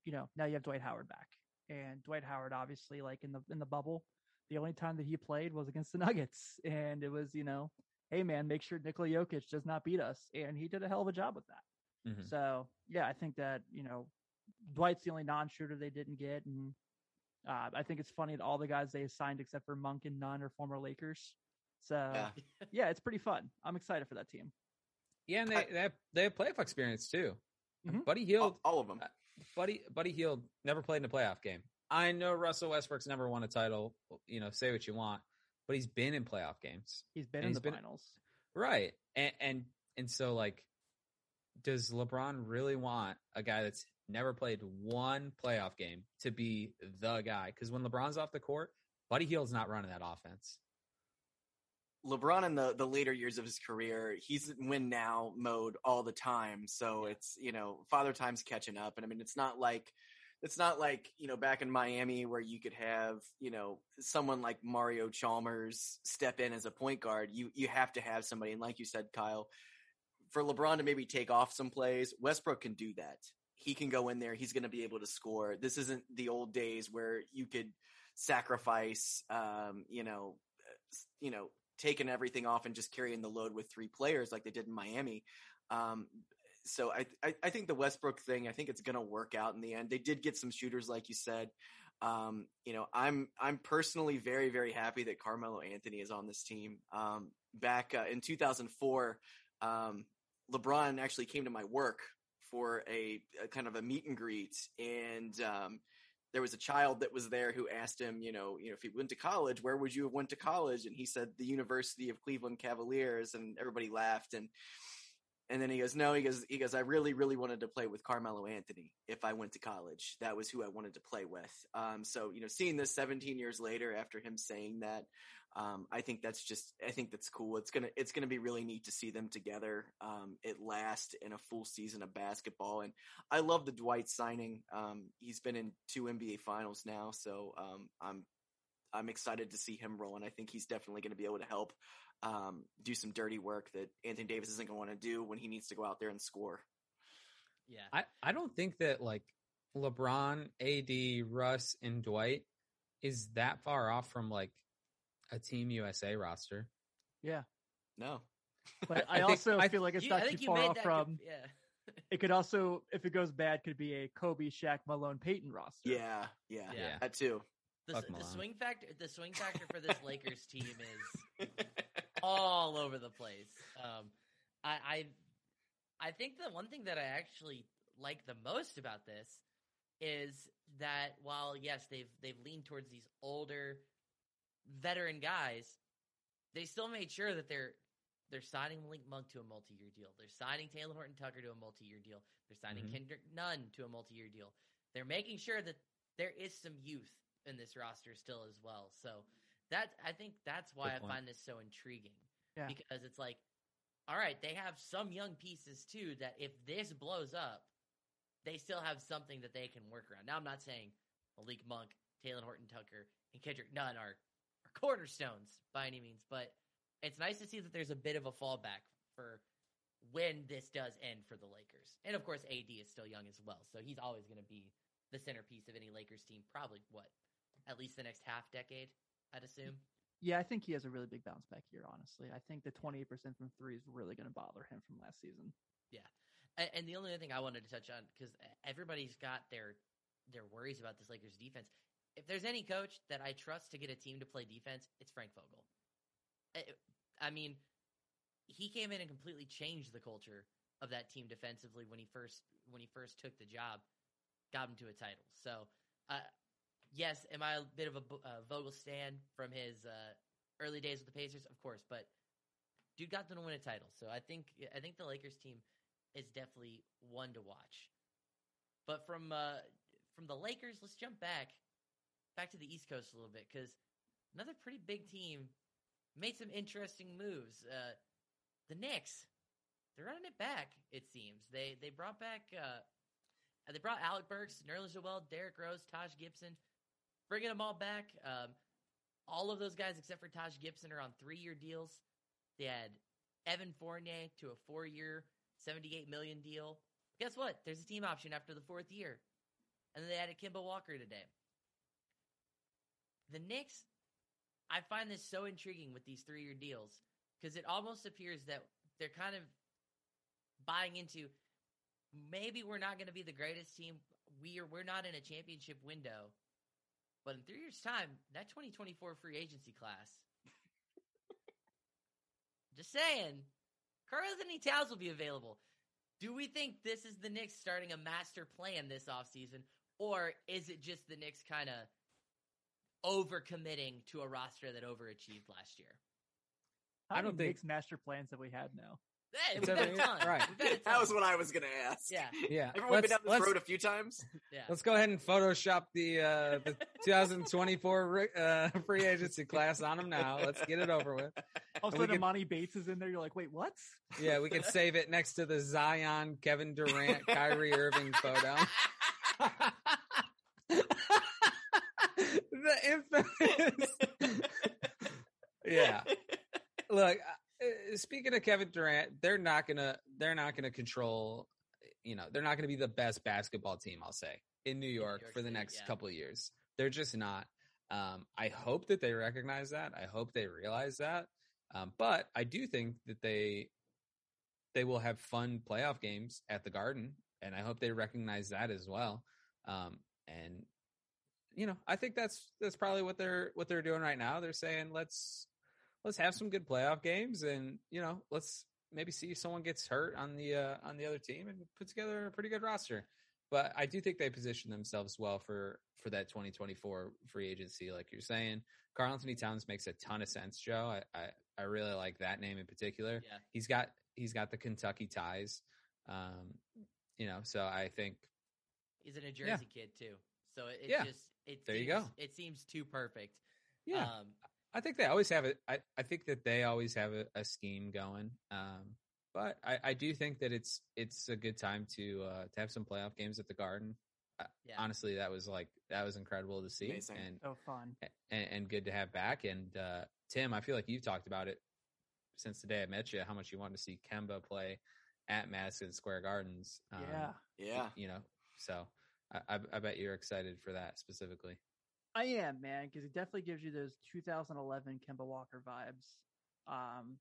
[SPEAKER 3] you know, now you have Dwight Howard back, and Dwight Howard obviously, like in the in the bubble, the only time that he played was against the Nuggets, and it was, you know, hey man, make sure Nikola Jokic does not beat us, and he did a hell of a job with that.
[SPEAKER 5] Mhm.
[SPEAKER 3] So yeah, I think that you know Dwight's the only non-shooter they didn't get, and uh, I think it's funny that all the guys they signed except for Monk and Nunn are former Lakers. So yeah.
[SPEAKER 4] Yeah.
[SPEAKER 3] it's pretty fun. I'm excited for that team.
[SPEAKER 5] Yeah, and they
[SPEAKER 4] I-
[SPEAKER 5] they have, they have playoff experience too.
[SPEAKER 3] Mhm.
[SPEAKER 5] Buddy
[SPEAKER 4] all, all of them.
[SPEAKER 5] Buddy Buddy Hield never played in a playoff game. I know Russell Westbrook's never won a title. You know, say what you want, but he's been in playoff games.
[SPEAKER 3] He's been in
[SPEAKER 5] he's
[SPEAKER 3] the
[SPEAKER 5] been-
[SPEAKER 3] finals.
[SPEAKER 5] Right. And and and so like does LeBron really want a guy that's never played one playoff game to be the guy? Cuz when LeBron's off the court, Buddy Hield's not running that offense.
[SPEAKER 4] LeBron in the the later years of his career, he's in win now mode all the time. So it's you know father time's catching up, and I mean it's not like it's not like you know back in Miami where you could have you know someone like Mario Chalmers step in as a point guard. You you have to have somebody, and like you said, Kyle, for LeBron to maybe take off some plays, Westbrook can do that. He can go in there. He's going to be able to score. This isn't the old days where you could sacrifice, um, you know, you know, taking everything off and just carrying the load with three players like they did in Miami. Um, so I, I, I think the Westbrook thing, I think it's going to work out in the end. They did get some shooters, like you said. Um, you know, I'm, I'm personally very, very happy that Carmelo Anthony is on this team. Um, back uh, in 2004, um, LeBron actually came to my work for a, a kind of a meet and greet, and um, there was a child that was there who asked him, you know, you know, if he went to college, where would you have went to college? And he said the University of Cleveland Cavaliers, and everybody laughed. And and then he goes, no, he goes, he goes, I really, really wanted to play with Carmelo Anthony if I went to college. That was who I wanted to play with. Um, so you know, seeing this 17 years later after him saying that, um, I think that's just, I think that's cool. It's gonna, it's gonna be really neat to see them together um, at last in a full season of basketball. And I love the Dwight signing. Um, he's been in two NBA finals now, so um, I'm I'm excited to see him roll, and I think he's definitely going to be able to help um, do some dirty work that Anthony Davis isn't going to want to do when he needs to go out there and score.
[SPEAKER 2] Yeah.
[SPEAKER 5] I I don't think that like LeBron, AD, Russ and Dwight is that far off from like a team USA roster.
[SPEAKER 3] Yeah,
[SPEAKER 4] No,
[SPEAKER 3] but
[SPEAKER 5] I
[SPEAKER 3] I, also
[SPEAKER 5] I-
[SPEAKER 3] feel like it's
[SPEAKER 2] You-
[SPEAKER 3] not
[SPEAKER 2] I
[SPEAKER 3] too
[SPEAKER 2] you
[SPEAKER 3] far
[SPEAKER 2] made
[SPEAKER 3] off
[SPEAKER 2] that
[SPEAKER 3] from.
[SPEAKER 2] good- yeah.
[SPEAKER 3] It could also, if it goes bad, could be a Kobe, Shaq, Malone, Peyton roster.
[SPEAKER 4] yeah, yeah,
[SPEAKER 2] Yeah.
[SPEAKER 4] that too.
[SPEAKER 2] The, the swing factor the swing factor for this Lakers team is all over the place. Um, I, I I think the one thing that I actually like the most about this is that while yes they've they've leaned towards these older veteran guys, they still made sure that they're they're signing Malik Monk to a multi-year deal. They're signing Talen Horton Tucker to a multi-year deal. They're signing
[SPEAKER 5] Mhm.
[SPEAKER 2] Kendrick Nunn to a multi-year deal. They're making sure that there is some youth in this roster still as well. So that I think that's why
[SPEAKER 5] Good
[SPEAKER 2] I
[SPEAKER 5] point.
[SPEAKER 2] find this so intriguing.
[SPEAKER 3] Yeah.
[SPEAKER 2] Because it's like, all right, they have some young pieces too that if this blows up, they still have something that they can work around. Now, I'm not saying Malik Monk, Talen Horton Tucker, and Kendrick Nunn are, are cornerstones by any means, but it's nice to see that there's a bit of a fallback for when this does end for the Lakers. And of course, AD is still young as well, so he's always going to be the centerpiece of any Lakers team. Probably what, at least the next half decade, I'd assume.
[SPEAKER 3] Yeah, I think he has a really big bounce back here. Honestly, I think the 28% from three is really going to bother him from last season.
[SPEAKER 2] Yeah, And the only other thing I wanted to touch on because everybody's got their their worries about this Lakers defense. If there's any coach that I trust to get a team to play defense, it's Frank Vogel. I- I mean, he came in and completely changed the culture of that team defensively when he first when he first took the job, got him to a title. So, uh, yes, am I a bit of a uh, Vogel stand from his uh, early days with the Pacers? Of course, but dude got them to win a title. So I think I think the Lakers team is definitely one to watch. But from uh, from the Lakers, let's jump back back to the East Coast a little bit because another pretty big team made some interesting moves. Uh, the Knicks, they're running it back. It seems they they brought back uh, they brought Alec Burks, Nerlens Noel, Derrick Rose, Taj Gibson, bringing them all back. Um, all of those guys except for Taj Gibson are on three year deals. They had Evan Fournier to a four year, 78 million deal. Guess what? There's a team option after the fourth year. And then they added Kemba Walker today. The Knicks, I find this so intriguing with these three year deals because it almost appears that they're kind of buying into maybe we're not going to be the greatest team. We are, we're not in a championship window. But in three years' time, that 2024 free agency class, just saying, Karl Anthony Towns will be available. Do we think this is the Knicks starting a master plan this offseason, or is it just the Knicks kind of overcommitting to a roster that overachieved last year?
[SPEAKER 3] How
[SPEAKER 5] I don't think-
[SPEAKER 3] Knicks master plans that we had now?
[SPEAKER 2] Hey, we've had a ton.
[SPEAKER 5] right.
[SPEAKER 2] We've had a
[SPEAKER 4] That was what I was gonna ask.
[SPEAKER 2] Yeah,
[SPEAKER 5] Yeah.
[SPEAKER 4] Everyone been
[SPEAKER 5] Let's-
[SPEAKER 4] down this road a few times.
[SPEAKER 2] yeah.
[SPEAKER 5] Let's go ahead and Photoshop the uh, the 2024 ri- uh, free agency class on them now. Let's get it over with.
[SPEAKER 3] Also, of a
[SPEAKER 5] And we
[SPEAKER 3] sudden,
[SPEAKER 5] could-
[SPEAKER 3] Amani Bates is in there. You're like, wait, what?
[SPEAKER 5] Yeah, we can save it next to the Zion, Kevin Durant, Kyrie Irving photo. The infamous. yeah. Look, uh, speaking of Kevin Durant, they're not gonna they're not gonna control. You know, they're not gonna be the best basketball team. I'll say in New York,
[SPEAKER 2] York
[SPEAKER 5] for the next
[SPEAKER 2] yeah.
[SPEAKER 5] couple of years. They're just not. Um, I hope that they recognize that. I hope they realize that. Um, but I do think that they they will have fun playoff games at the Garden, and I hope they recognize that as well. Um, and you know, I think that's that's probably what they're what they're doing right now. They're saying let's let's have some good playoff games, and you know, let's maybe see if someone gets hurt on the uh, on the other team and put together a pretty good roster. But I do think they position themselves well for for that 2024 free agency, like you're saying. Karl Anthony Towns makes a ton of sense, Joe. I, I I really like that name in particular
[SPEAKER 2] Yeah.
[SPEAKER 5] he's got he's got the Kentucky ties. Um, you know, so I think
[SPEAKER 2] He's a New
[SPEAKER 5] Yeah.
[SPEAKER 2] Jersey kid too, so it, it
[SPEAKER 5] Yeah.
[SPEAKER 2] just it
[SPEAKER 5] There you go.
[SPEAKER 2] It seems too perfect.
[SPEAKER 5] yeah,
[SPEAKER 2] Um,
[SPEAKER 5] I think they always have it. I, I think that they always have a, a scheme going. Um, but I, I do think that it's it's a good time to uh, to have some playoff games at the Garden. Uh,
[SPEAKER 2] Yeah.
[SPEAKER 5] Honestly, that was like that was incredible to see
[SPEAKER 4] Amazing.
[SPEAKER 5] and,
[SPEAKER 3] So fun.
[SPEAKER 5] and and good to have back. And uh, Tim, I feel like you've talked about it since the day I met you. How much you wanted to see Kemba play at Madison Square Gardens. Um,
[SPEAKER 3] yeah,
[SPEAKER 4] Yeah.
[SPEAKER 5] you know. So I, I, bet you're excited for that specifically.
[SPEAKER 3] I am, man, because it definitely gives you those 2011 Kemba Walker vibes. Um,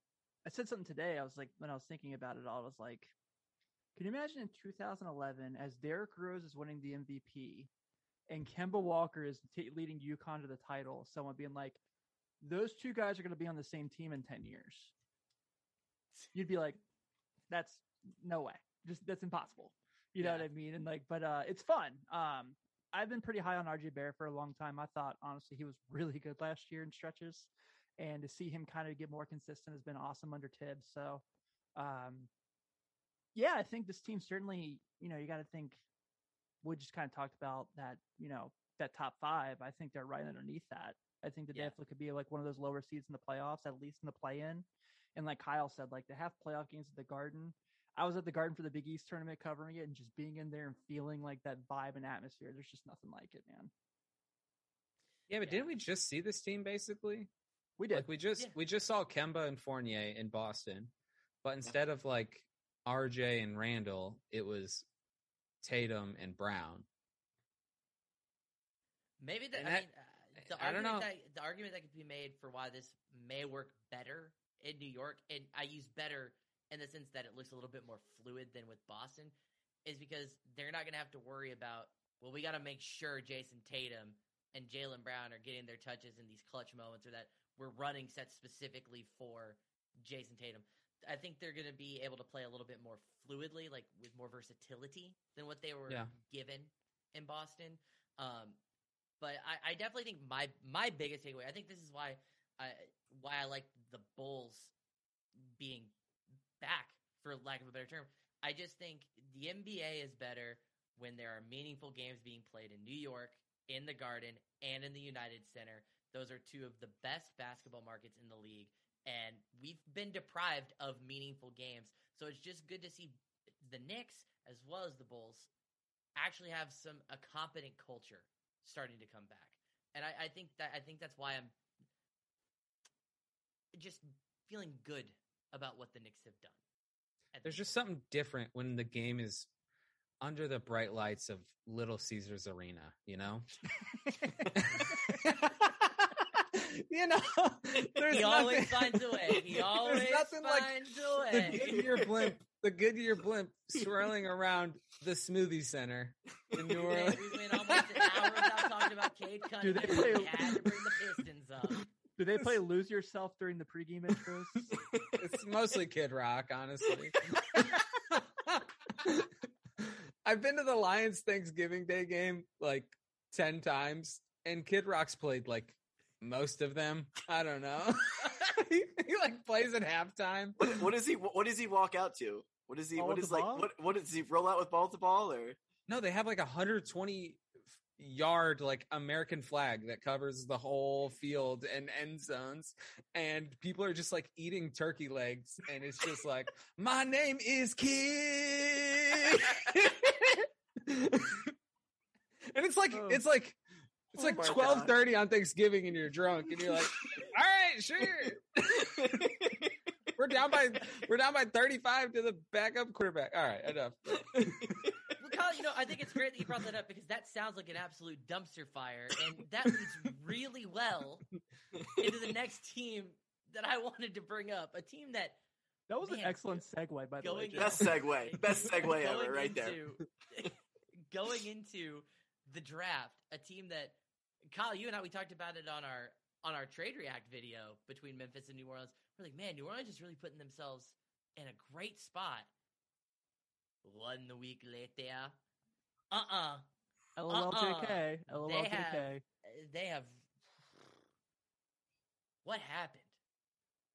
[SPEAKER 3] I said something today. I was like, when I was thinking about it all, I was like, can you imagine in 2011 as Derrick Rose is winning the MVP and Kemba Walker is t- leading UConn to the title? Someone being like, those two guys are going to be on the same team in 10 years. You'd be like, that's no way. Just that's impossible. You know
[SPEAKER 2] Yeah.
[SPEAKER 3] what I mean? And like, but uh, it's fun. Um, I've been pretty high on RJ Barrett for a long time. I thought honestly he was really good last year in stretches, and to see him kind of get more consistent has been awesome under Tibbs. So, um, yeah, I think this team certainly. You know, you got to think. We just kind of talked about that. You know, that top five. I think they're right underneath that. I think that
[SPEAKER 2] Yeah.
[SPEAKER 3] definitely could be like one of those lower seeds in the playoffs, at least in the play-in. And like Kyle said, like to have playoff games at the Garden, I was at the Garden for the Big East tournament covering it, and just being in there and feeling like that vibe and atmosphere. There's just nothing like it, man.
[SPEAKER 5] Yeah, but
[SPEAKER 2] Yeah.
[SPEAKER 5] didn't we just see this team basically?
[SPEAKER 3] We did.
[SPEAKER 5] Like we just
[SPEAKER 2] Yeah.
[SPEAKER 5] we just saw Kemba and Fournier in Boston, but instead of like RJ and Randall, it was Tatum and Brown.
[SPEAKER 2] Maybe the,
[SPEAKER 5] And
[SPEAKER 2] I
[SPEAKER 5] that-
[SPEAKER 2] mean, uh, the
[SPEAKER 5] I don't
[SPEAKER 2] argument
[SPEAKER 5] know.
[SPEAKER 2] that the argument that could be made for why this may work better in New York, and I use better in the sense that it looks a little bit more fluid than with Boston, is because they're not going to have to worry about. Well, we got to make sure Jayson Tatum and Jaylen Brown are getting their touches in these clutch moments, or that we're running sets specifically for Jayson Tatum. I think they're going to be able to play a little bit more fluidly, like with more versatility than what they were
[SPEAKER 5] Yeah.
[SPEAKER 2] given in Boston. Um, but I, I definitely think my my biggest takeaway. I think this is why I why I like the Bulls being back, for lack of a better term. I just think the NBA is better when there are meaningful games being played in New York, in the Garden, and in the United Center. Those are two of the best basketball markets in the league, and we've been deprived of meaningful games. So it's just good to see the Knicks as well as the Bulls actually have some a competent culture starting to come back. And I, I think that I think that's why I'm just feeling good about what the Knicks have done.
[SPEAKER 5] There's just something different when the game is under the bright lights of Little Caesars Arena, you know? you know, there's
[SPEAKER 2] he always
[SPEAKER 5] nothing-
[SPEAKER 2] finds a way. He always
[SPEAKER 5] nothing like
[SPEAKER 2] finds a
[SPEAKER 5] the
[SPEAKER 2] way.
[SPEAKER 5] Goodyear blimp, the Goodyear blimp swirling around the smoothie center in New Orleans.
[SPEAKER 2] we went almost an hour without talking about Cade
[SPEAKER 3] Do they play-
[SPEAKER 2] We had to bring the Pistons up.
[SPEAKER 3] Do they play "Lose Yourself" during the pregame intros?
[SPEAKER 5] It's mostly Kid Rock, honestly. I've been to the Lions Thanksgiving Day game like 10 times, and Kid Rock's played like most of them. I don't know. he, he like plays at halftime.
[SPEAKER 4] What, what does he? What does he walk out to? What is he?
[SPEAKER 3] Ball
[SPEAKER 4] what
[SPEAKER 3] to
[SPEAKER 4] is like?
[SPEAKER 3] ball?
[SPEAKER 4] What what does he roll out with ball to ball or?
[SPEAKER 5] No, they have like a 120 yard like American flag that covers the whole field and end zones and people are just like eating turkey legs and it's just like my name is Kid and it's like
[SPEAKER 3] Oh.
[SPEAKER 5] it's like it's
[SPEAKER 4] Oh
[SPEAKER 5] like twelve thirty on Thanksgiving and you're drunk and you're like, all right, sure. we're down by we're down by thirty five to the backup quarterback. All right, enough.
[SPEAKER 2] Well, Kyle, you know, I think it's great that you brought that up because that sounds like an absolute dumpster fire, and that leads really well into the next team that I wanted to bring up. A team that
[SPEAKER 3] That was an excellent segue, by the way.
[SPEAKER 2] going
[SPEAKER 4] Best segue. Best segue ever, right there.
[SPEAKER 2] going into the draft, a team that Kyle, you and I, we talked about it on our on our trade react video between Memphis and New Orleans. We're like, man, New Orleans is really putting themselves in a great spot. One week later, uh uh
[SPEAKER 3] LLJK.
[SPEAKER 2] They
[SPEAKER 3] LLJK.
[SPEAKER 2] have- they have. What happened?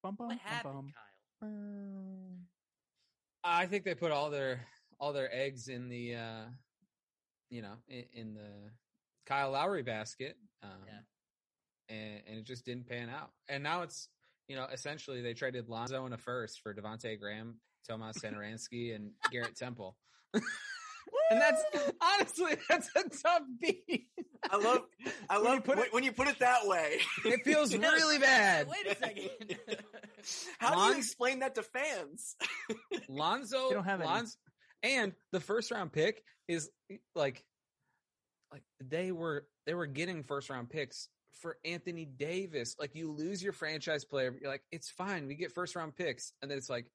[SPEAKER 3] Bum, bum,
[SPEAKER 2] What happened,
[SPEAKER 3] bum.
[SPEAKER 2] Kyle?
[SPEAKER 5] I think they put all their all their eggs in the uh you know in, in the Kyle Lowry basket. Um,
[SPEAKER 2] Yeah.
[SPEAKER 5] and, and it just didn't pan out. And now it's you know essentially they traded Lonzo in a first for Devonte Graham, Tomas Satoransky, and Garrett Temple. and that's honestly that's a tough beat.
[SPEAKER 4] I love. I
[SPEAKER 5] When you
[SPEAKER 4] love
[SPEAKER 5] put
[SPEAKER 4] when,
[SPEAKER 5] it-
[SPEAKER 4] when you put it that way.
[SPEAKER 5] It feels
[SPEAKER 2] No,
[SPEAKER 5] really bad.
[SPEAKER 2] Wait a second.
[SPEAKER 4] How do you explain that to fans?
[SPEAKER 5] Lonzo,
[SPEAKER 3] They don't have any.
[SPEAKER 5] And the first round pick is like, like they were they were getting first round picks for Anthony Davis. Like you lose your franchise player, you're like, it's fine, we get first round picks, and then it's like,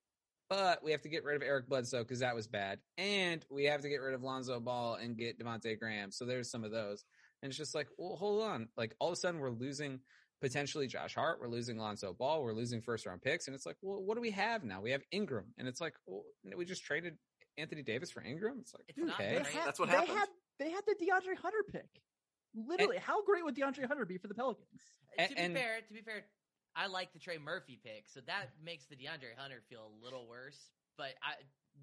[SPEAKER 5] but we have to get rid of Eric Bledsoe because that was bad, and we have to get rid of Lonzo Ball and get Devontae Graham. So there's some of those, and it's just like, well, hold on, like all of a sudden we're losing. Potentially Josh Hart, we're losing Lonzo Ball, we're losing first round picks, and it's like, well, what do we have now? We have Ingram, and it's like, well, we just traded Anthony Davis for Ingram. It's like,
[SPEAKER 2] It's not
[SPEAKER 5] okay,
[SPEAKER 3] They had,
[SPEAKER 4] That's what
[SPEAKER 3] they
[SPEAKER 4] happened.
[SPEAKER 3] Had, they had the DeAndre Hunter pick. Literally, how great would DeAndre Hunter be for the Pelicans?
[SPEAKER 5] A-
[SPEAKER 2] to be
[SPEAKER 5] and-
[SPEAKER 2] fair, to be fair, I like the Trey Murphy pick, so that makes the DeAndre Hunter feel a little worse. But I,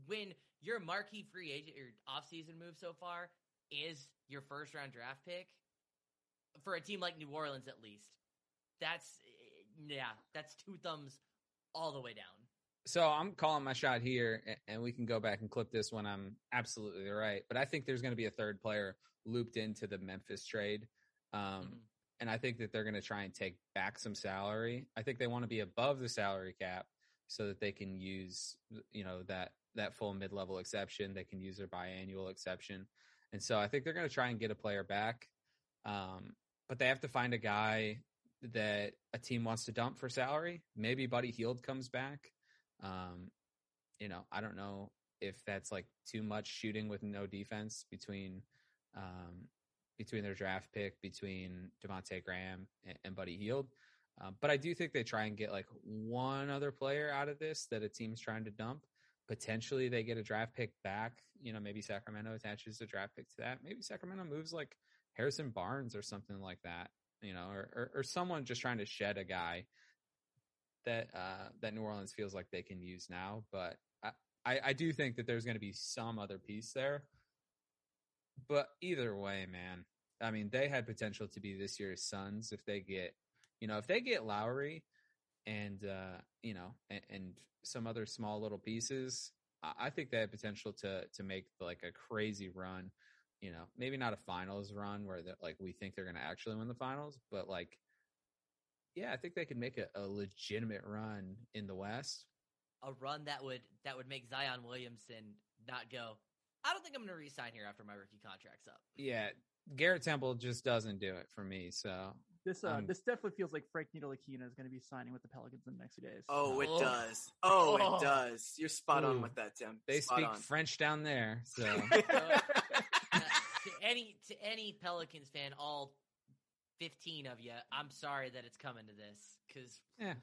[SPEAKER 2] when your marquee free agent, your offseason move so far is your first round draft pick for a team like New Orleans, at least, that's yeah, that's two thumbs all the way down.
[SPEAKER 5] So I'm calling my shot here, and we can go back and clip this when I'm absolutely right. But I think there's going to be a third player looped into the Memphis trade. Um,
[SPEAKER 2] Mhm.
[SPEAKER 5] And I think that they're going to try and take back some salary. I think they want to be above the salary cap so that they can use, you know, that that full mid level exception. They can use their biannual exception, and so I think they're going to try and get a player back. Um, but they have to find a guy that a team wants to dump for salary. Maybe Buddy Hield comes back. Um, you know, I don't know if that's like too much shooting with no defense between um, between their draft pick, between Devonte Graham and, and Buddy Hield. Um, but I do think they try and get like one other player out of this that a team's trying to dump. Potentially they get a draft pick back. You know, maybe Sacramento attaches a draft pick to that. Maybe Sacramento moves like Harrison Barnes or something like that. You know, or, or, or someone just trying to shed a guy that uh, that New Orleans feels like they can use now. But I, I, I do think that there's going to be some other piece there. But either way, man, I mean, they had potential to be this year's Suns if they get, you know, if they get Lowry and uh, you know, and, and some other small little pieces. I, I think they have potential to to make like a crazy run. You know, maybe not a finals run where like we think they're going to actually win the finals, but like, yeah, I think they could make a, a legitimate run in the West.
[SPEAKER 2] A run that would that would make Zion Williamson not go. I don't think I'm going to resign here after my rookie contract's up.
[SPEAKER 5] Yeah, Garrett Temple just doesn't do it for me. So
[SPEAKER 3] This uh,
[SPEAKER 5] Um,
[SPEAKER 3] this definitely feels like Frank Ntilikina is going to be signing with the Pelicans in the next few days.
[SPEAKER 4] Oh, it
[SPEAKER 2] Oh.
[SPEAKER 4] does. Oh,
[SPEAKER 2] Oh.
[SPEAKER 4] it does. You're spot
[SPEAKER 5] Ooh.
[SPEAKER 4] on with that, Tim.
[SPEAKER 5] they
[SPEAKER 4] spot
[SPEAKER 5] speak
[SPEAKER 4] on.
[SPEAKER 5] French down there. So
[SPEAKER 2] Uh, to any to any Pelicans fan, all 15 of you, I'm sorry that it's coming to this because
[SPEAKER 5] yeah,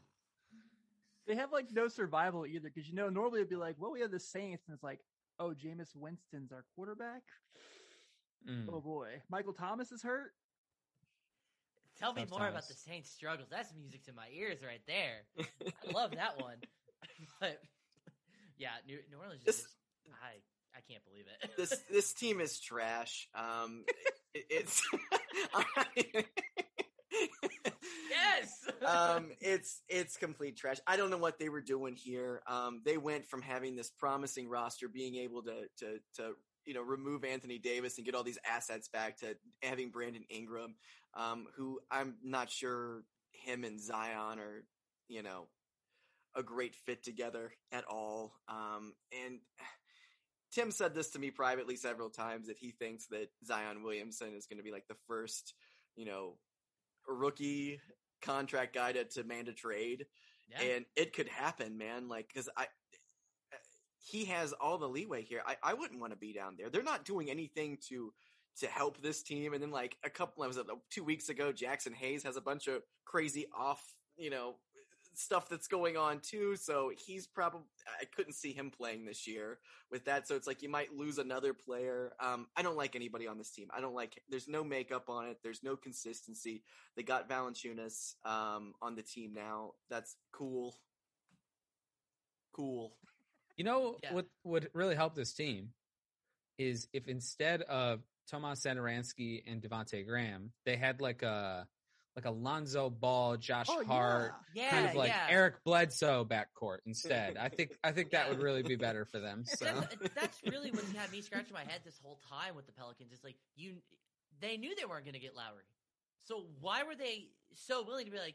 [SPEAKER 3] they have like no survival either because you know normally it'd be like, well, we have the Saints, and it's like, oh, Jameis Winston's our quarterback.
[SPEAKER 5] Mm.
[SPEAKER 3] Oh boy, Michael Thomas is hurt.
[SPEAKER 2] tell me
[SPEAKER 5] Tough
[SPEAKER 2] more about the
[SPEAKER 5] times.
[SPEAKER 2] Saints' struggles. That's music to my ears right there. I love that one. but yeah, New, New Orleans
[SPEAKER 4] This-
[SPEAKER 2] just I I can't believe it.
[SPEAKER 4] this this team is trash. Um, it, it's
[SPEAKER 2] yes.
[SPEAKER 4] Um, it's it's complete trash. I don't know what they were doing here. Um, they went from having this promising roster, being able to to to you know remove Anthony Davis and get all these assets back, to having Brandon Ingram, um, who I'm not sure him and Zion are you know a great fit together at all. Um, and Tim said this to me privately several times that he thinks that Zion Williamson is going to be like the first, you know, rookie contract guy to, to demand a trade.
[SPEAKER 2] yeah.
[SPEAKER 4] And it could happen, man. Like, cause I, uh, he has all the leeway here. I, I wouldn't want to be down there. They're not doing anything to, to help this team. And then like a couple, I was two weeks ago, Jaxson Hayes has a bunch of crazy off, you know, stuff that's going on too. So he's probably, I couldn't see him playing this year with that. So it's like you might lose another player. Um, I don't like anybody on this team. I don't like, there's no makeup on it. There's no consistency. They got Valanciunas um, on the team now. That's cool. Cool.
[SPEAKER 5] You know
[SPEAKER 2] Yeah.
[SPEAKER 5] what would really help this team is if instead of Tomas Satoransky and Devonte Graham, they had like a like Alonzo Ball, Josh
[SPEAKER 3] Oh
[SPEAKER 5] Hart,
[SPEAKER 3] yeah.
[SPEAKER 2] yeah,
[SPEAKER 5] kind of like
[SPEAKER 2] yeah.
[SPEAKER 5] Eric Bledsoe backcourt instead. I think I think that would really be better for them. So
[SPEAKER 2] That's, that's really what's had me scratching my head this whole time with the Pelicans. It's like you, they knew they weren't going to get Lowry, so why were they so willing to be like,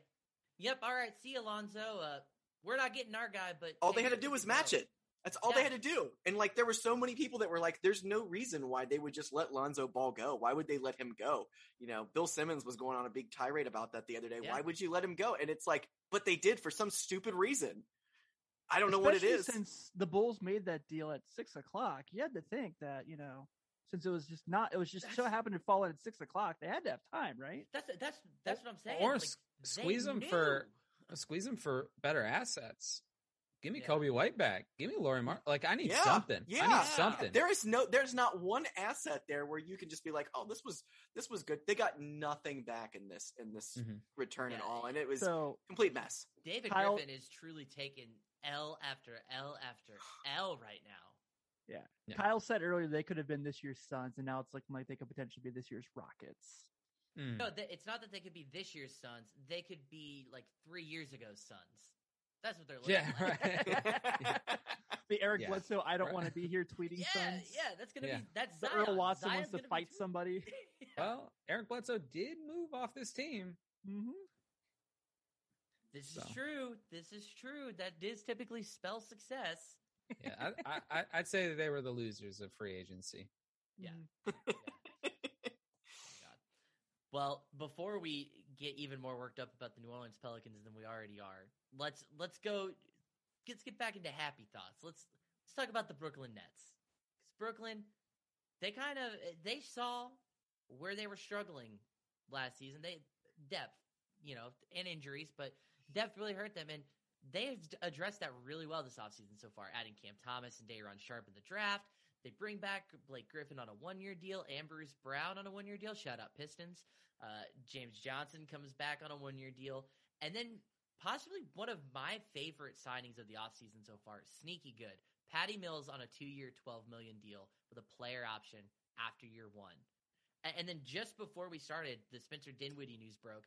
[SPEAKER 2] "Yep, all right, see Alonzo. Uh, we're not getting our guy, but
[SPEAKER 4] All they had to do was
[SPEAKER 2] go."
[SPEAKER 4] match it. That's all they had to do. And like there were so many people that were like, there's no reason why they would just let Lonzo Ball go. Why would they let him go? You know, Bill Simmons was going on a big tirade about that the other day.
[SPEAKER 2] Yeah.
[SPEAKER 4] Why would you let him go? And it's like, but they did for some stupid reason. I don't know what it is.
[SPEAKER 3] Since the Bulls made that deal at six o'clock, you had to think that you know, since it was just not, it was just so happened to fall in at six o'clock. They had to have time, right?
[SPEAKER 2] That's that's that's what I'm saying.
[SPEAKER 5] Or
[SPEAKER 2] Like,
[SPEAKER 5] s-
[SPEAKER 2] they
[SPEAKER 5] squeeze 'em for- squeeze them for better assets. Give me
[SPEAKER 2] Yeah.
[SPEAKER 5] Coby White back. Give me Lauri Mark. Like I need
[SPEAKER 4] Yeah,
[SPEAKER 5] something.
[SPEAKER 4] yeah,
[SPEAKER 5] I need something.
[SPEAKER 4] There is no, there's not one asset there where you can just be like, oh, this was, this was good. They got nothing back in this, in this
[SPEAKER 5] Mhm.
[SPEAKER 4] return and
[SPEAKER 2] Yeah.
[SPEAKER 4] all, and it was
[SPEAKER 3] So
[SPEAKER 4] complete mess.
[SPEAKER 2] David
[SPEAKER 3] Kyle-
[SPEAKER 2] Griffin is truly taking L after L after L right now.
[SPEAKER 5] Yeah.
[SPEAKER 3] Kyle said earlier they could have been this year's Suns, and now it's looking like they could potentially be this year's Rockets.
[SPEAKER 5] Mm.
[SPEAKER 2] No, th- it's not that they could be this year's Suns. They could be like three years ago Suns. That's what they're looking
[SPEAKER 5] Yeah,
[SPEAKER 2] like.
[SPEAKER 5] right.
[SPEAKER 3] The Eric
[SPEAKER 5] Yeah.
[SPEAKER 3] Bledsoe, I don't
[SPEAKER 5] Right.
[SPEAKER 3] want to be here tweeting
[SPEAKER 2] yeah,
[SPEAKER 3] sons.
[SPEAKER 2] yeah, that's gonna
[SPEAKER 5] Yeah.
[SPEAKER 2] be that's
[SPEAKER 3] The
[SPEAKER 2] Zion.
[SPEAKER 3] Earl Watson
[SPEAKER 2] Zion's
[SPEAKER 3] wants to fight
[SPEAKER 2] tweeting-
[SPEAKER 3] somebody.
[SPEAKER 2] Yeah.
[SPEAKER 5] Well, Eric Bledsoe did move off this team.
[SPEAKER 3] hmm
[SPEAKER 2] This is true. This is true. That does typically spell success.
[SPEAKER 5] Yeah, I, I, I, I'd say that they were the losers of free agency.
[SPEAKER 2] Yeah.
[SPEAKER 3] Mm-hmm.
[SPEAKER 2] Well, before we get even more worked up about the New Orleans Pelicans than we already are, let's let's go. Let's get back into happy thoughts. Let's let's talk about the Brooklyn Nets. Because Brooklyn, they kind of they saw where they were struggling last season. They depth, you know, and injuries, but depth really hurt them, and they have addressed that really well this offseason so far. Adding Cam Thomas and Day'Ron Sharpe in the draft. They bring back Blake Griffin on a one year deal and Bruce Brown on a one year deal. Shout out Pistons. Uh, James Johnson comes back on a one year deal. And then possibly one of my favorite signings of the offseason so far, sneaky good. Patty Mills on a two year, 12 million deal with a player option after year one. And then just before we started, the Spencer Dinwiddie news broke.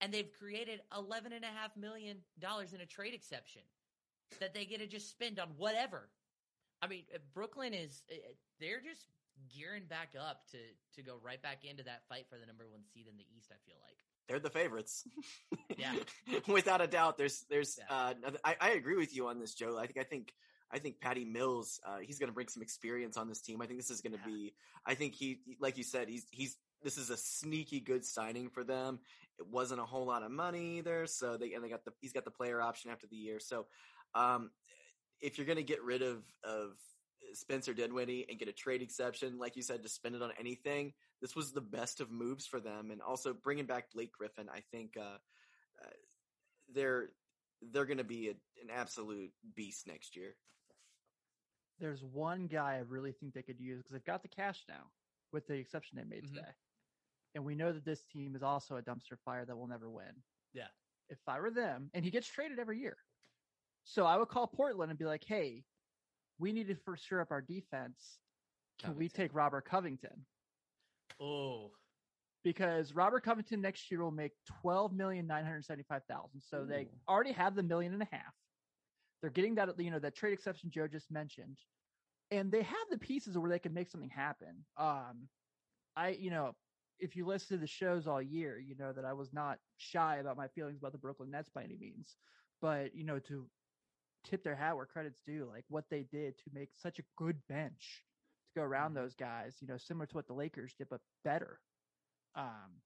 [SPEAKER 2] And they've created $11.5 million in a trade exception that they get to just spend on whatever. I mean, Brooklyn is uh, they're just gearing back up to to go right back into that fight for the number one seed in the East. I feel like.
[SPEAKER 4] They're the favorites.
[SPEAKER 2] Yeah.
[SPEAKER 4] Without a doubt. There's there's
[SPEAKER 2] yeah.
[SPEAKER 4] uh, I, I agree with you on this, Joe. I think I think I think Patty Mills, uh, he's gonna bring some experience on this team. I think this is gonna
[SPEAKER 2] Yeah.
[SPEAKER 4] be I think he like you said, he's he's this is a sneaky good signing for them. It wasn't a whole lot of money either, so they and they got the he's got the player option after the year. So um if you're gonna get rid of of Spencer Dinwiddie and get a trade exception, like you said, to spend it on anything, this was the best of moves for them. And also bringing back Blake Griffin, I think uh, uh, they're they're going to be a, an absolute beast next year.
[SPEAKER 3] There's one guy I really think they could use because they've got the cash now, with the exception they made
[SPEAKER 2] Mhm.
[SPEAKER 3] today. And we know that this team is also a dumpster fire that will never win.
[SPEAKER 2] Yeah.
[SPEAKER 3] If I were them, and he gets traded every year. So I would call Portland and be like, hey, we need to for sure up our defense. Can we take Robert Covington?
[SPEAKER 2] Oh,
[SPEAKER 3] because Robert Covington next year will make twelve million nine hundred seventy five thousand. So they already have the million and a half. They're getting that you know that trade exception Joe just mentioned, and they have the pieces where they can make something happen. Um, I you know if you listen to the shows all year, you know that I was not shy about my feelings about the Brooklyn Nets by any means, but you know to tip their hat where credit's due, like what they did to make such a good bench to go around
[SPEAKER 2] Mhm.
[SPEAKER 3] those guys, you know, similar to what the Lakers did, but better. Um,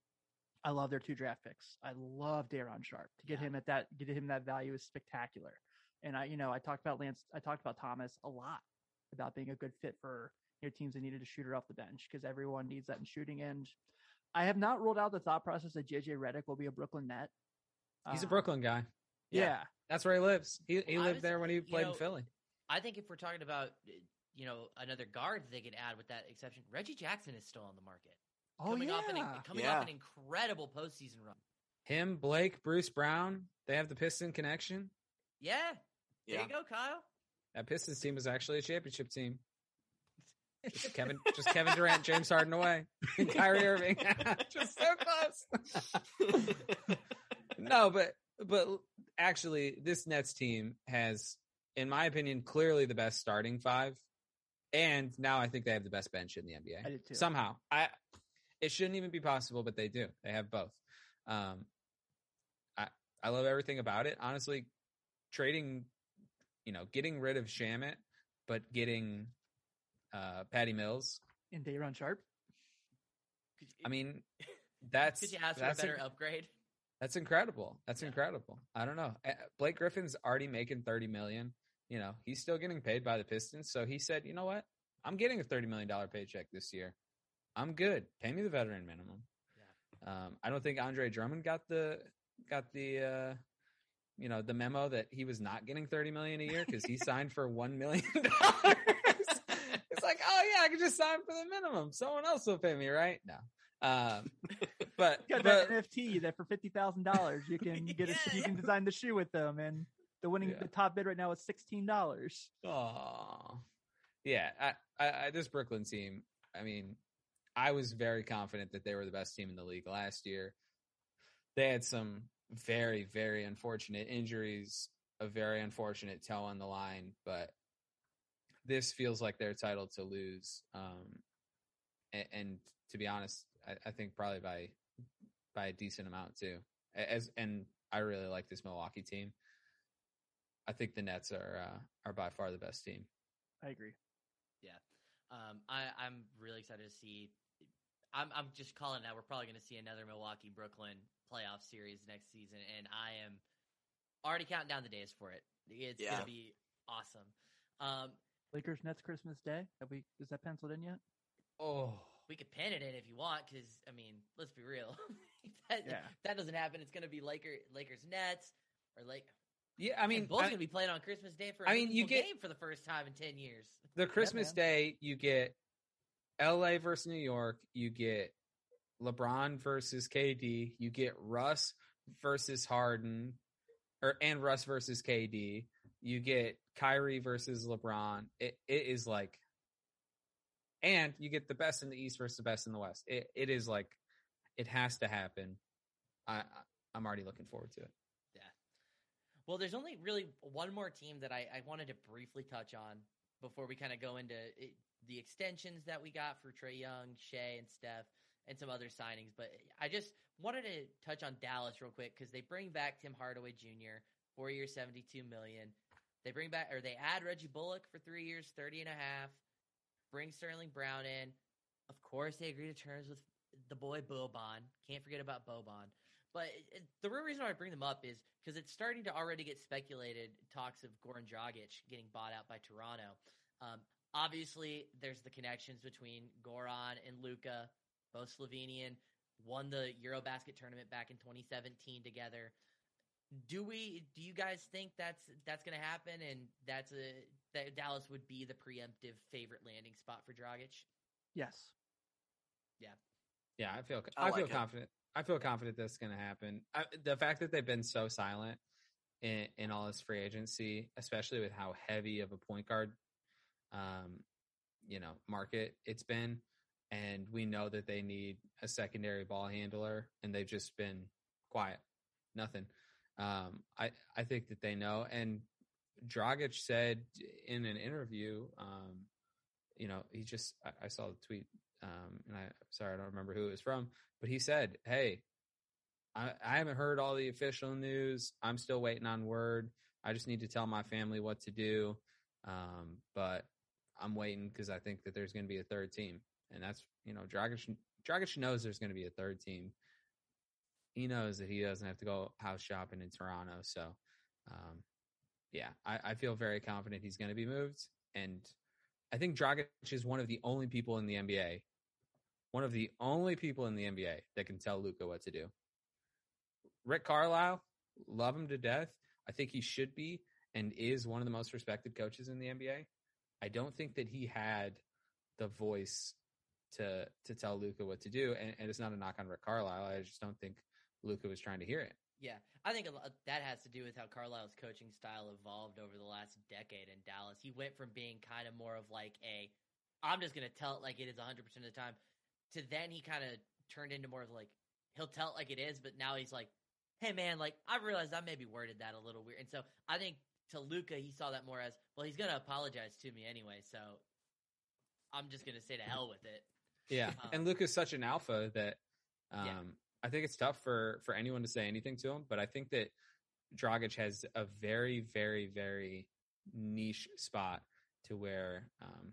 [SPEAKER 3] I love their two draft picks. I love Day'Ron Sharpe. To get
[SPEAKER 2] Yeah.
[SPEAKER 3] him at that, get him that value is spectacular. And I, you know, I talked about Lance, I talked about Thomas a lot about being a good fit for your teams that needed a shooter off the bench because everyone needs that in shooting. And I have not ruled out the thought process that JJ Redick will be a Brooklyn net.
[SPEAKER 5] He's a
[SPEAKER 3] Um,
[SPEAKER 5] Brooklyn guy.
[SPEAKER 3] Yeah.
[SPEAKER 5] That's where he lives. He he
[SPEAKER 2] I
[SPEAKER 5] lived
[SPEAKER 2] was-
[SPEAKER 5] there when he played
[SPEAKER 2] know,
[SPEAKER 5] in Philly.
[SPEAKER 2] I think if we're talking about uh, you know another guard that they could add with that exception, Reggie Jackson is still on the market.
[SPEAKER 3] Oh
[SPEAKER 2] coming
[SPEAKER 3] yeah.
[SPEAKER 2] off an coming
[SPEAKER 4] Yeah.
[SPEAKER 2] off an incredible postseason run.
[SPEAKER 5] Him, Blake, Bruce Brown, they have the Piston connection.
[SPEAKER 2] Yeah, there
[SPEAKER 4] Yeah.
[SPEAKER 2] you go, Kyle.
[SPEAKER 5] That Pistons team was actually a championship team. Just Kevin, just Kevin Durant, James Harden away, and Kyrie Irving, just so close. no, but but actually, this Nets team has, in my opinion, clearly the best starting five, and now I think they have the best bench in the NBA.
[SPEAKER 3] I too.
[SPEAKER 5] Somehow, I it shouldn't even be possible, but they do. They have both. Um, I I love everything about it. Honestly, trading, you know, getting rid of Shamet, but getting uh Patty Mills.
[SPEAKER 3] And Day'Ron
[SPEAKER 2] Sharpe. You,
[SPEAKER 5] I mean, that's
[SPEAKER 2] could you ask for a better
[SPEAKER 5] inc-
[SPEAKER 2] upgrade?
[SPEAKER 5] That's incredible. That's
[SPEAKER 2] Yeah.
[SPEAKER 5] incredible. I don't know. Uh, Blake Griffin's already making 30 million. You know, he's still getting paid by the Pistons. So he said, you know what? I'm getting a $30 million paycheck this year. I'm good. Pay me the veteran minimum. Um, I don't think Andre Drummond got the, got the, uh, you know, the memo that he was not getting 30 million a year because he signed for $1 million. it's like, oh yeah, I can just sign for the minimum. Someone else will pay me, right? No. Um, but,
[SPEAKER 3] You got
[SPEAKER 5] but
[SPEAKER 3] that NFT that for fifty thousand dollars you can get a,
[SPEAKER 2] Yeah,
[SPEAKER 3] you can design the shoe with them, and the winning
[SPEAKER 5] Yeah.
[SPEAKER 3] the top bid right now is sixteen dollars.
[SPEAKER 5] Oh, yeah. I, I, I, this Brooklyn team. I mean, I was very confident that they were the best team in the league last year. They had some very, very unfortunate injuries. a very unfortunate toe on the line, but this feels like their title to lose. Um, and, and to be honest, I, I think probably by by a decent amount too. As and I really like this Milwaukee team. I think the Nets are uh, are by far the best team.
[SPEAKER 3] I agree.
[SPEAKER 2] Yeah, um, I, I'm really excited to see. I'm I'm just calling that we're probably going to see another Milwaukee Brooklyn playoff series next season, and I am already counting down the days for it. It's
[SPEAKER 4] Yeah.
[SPEAKER 2] going to be awesome. Um,
[SPEAKER 3] Lakers Nets Christmas Day. Have we is that penciled in yet?
[SPEAKER 5] Oh,
[SPEAKER 2] we could pin it in if you want, because I mean, let's be real. that,
[SPEAKER 3] Yeah.
[SPEAKER 2] that doesn't happen. It's going to be Laker Lakers Nets or like.
[SPEAKER 5] yeah. I mean,
[SPEAKER 2] both going to be playing on Christmas Day for.
[SPEAKER 5] I mean, you get-
[SPEAKER 2] game for the first time in ten years.
[SPEAKER 5] the Christmas. Day, you get L.A. versus New York. You get LeBron versus KD. You get Russ versus Harden, or and Russ versus KD. You get Kyrie versus LeBron. It it is like, and you get the best in the East versus the best in the West. It it is like, it has to happen. I I'm already looking forward to it. Yeah.
[SPEAKER 2] Well, there's only really one more team that I, I wanted to briefly touch on before we kind of go into it, the extensions that we got for Trae Young, Shai, and Steph, and some other signings. But I just wanted to touch on Dallas real quick because they bring back Tim Hardaway Jr. four years, seventy-two million. They bring back or they add Reggie Bullock for three years, thirty and a half. Bring Sterling Brown in. Of course, they agree to terms with the boy Boban. Can't forget about Boban. But it, it- the real reason why I bring them up is because it's starting to already get speculated talks of Goran Dragic getting bought out by Toronto. Um, obviously, there's the connections between Goran and Luka, both Slovenian, won the Eurobasket tournament back in 2017 together. Do we? Do you guys think that's that's going to happen, and that's a that Dallas would be the preemptive favorite landing spot for Dragic?
[SPEAKER 3] Yes.
[SPEAKER 5] Yeah, Yeah, I feel
[SPEAKER 4] I
[SPEAKER 5] I, feel
[SPEAKER 4] like it.
[SPEAKER 5] confident. I feel confident that's going to happen. I, the fact that they've been so silent in, in all this free agency, especially with how heavy of a point guard, um, you know, market it's been, and we know that they need a secondary ball handler, and they've just been quiet, nothing. Um, I I think that they know, and Dragic said in an interview, um, you know, he just I, I saw the tweet, um, and I sorry I don't remember who it was from, but he said, "Hey, I, I haven't heard all the official news. I'm still waiting on word. I just need to tell my family what to do, um, but I'm waiting because I think that there's going to be a third team, and that's you know, Dragic Dragic knows there's going to be a third team. He knows that he doesn't have to go house shopping in Toronto, so." Um, yeah, I, I feel very confident he's going to be moved. And I think Dragic is one of the only people in the NBA, one of the only people in the NBA that can tell Luka what to do. Rick Carlisle, love him to death. I think he should be and is one of the most respected coaches in the NBA. I don't think that he had the voice to to tell Luka what to do, and, and it's not a knock on Rick Carlisle. I just don't think Luka was trying to hear it.
[SPEAKER 2] Yeah, I think a lot, that has to do with how Carlisle's coaching style evolved over the last decade in Dallas. He went from being kind of more of like a, I'm just going to tell it like it is 100% of the time, to then he kind of turned into more of like, he'll tell it like it is, but now he's like, hey man, like I realized I maybe worded that a little weird. And so I think to Luka, he saw that more as, well, he's going to apologize to me anyway, so I'm just going to say to hell with it.
[SPEAKER 5] Yeah,
[SPEAKER 2] Um,
[SPEAKER 5] and Luka's such an alpha that um,
[SPEAKER 2] Yeah.
[SPEAKER 5] I think it's tough for for anyone to say anything to him. But I think that Dragic has a very, very, very niche spot to where um,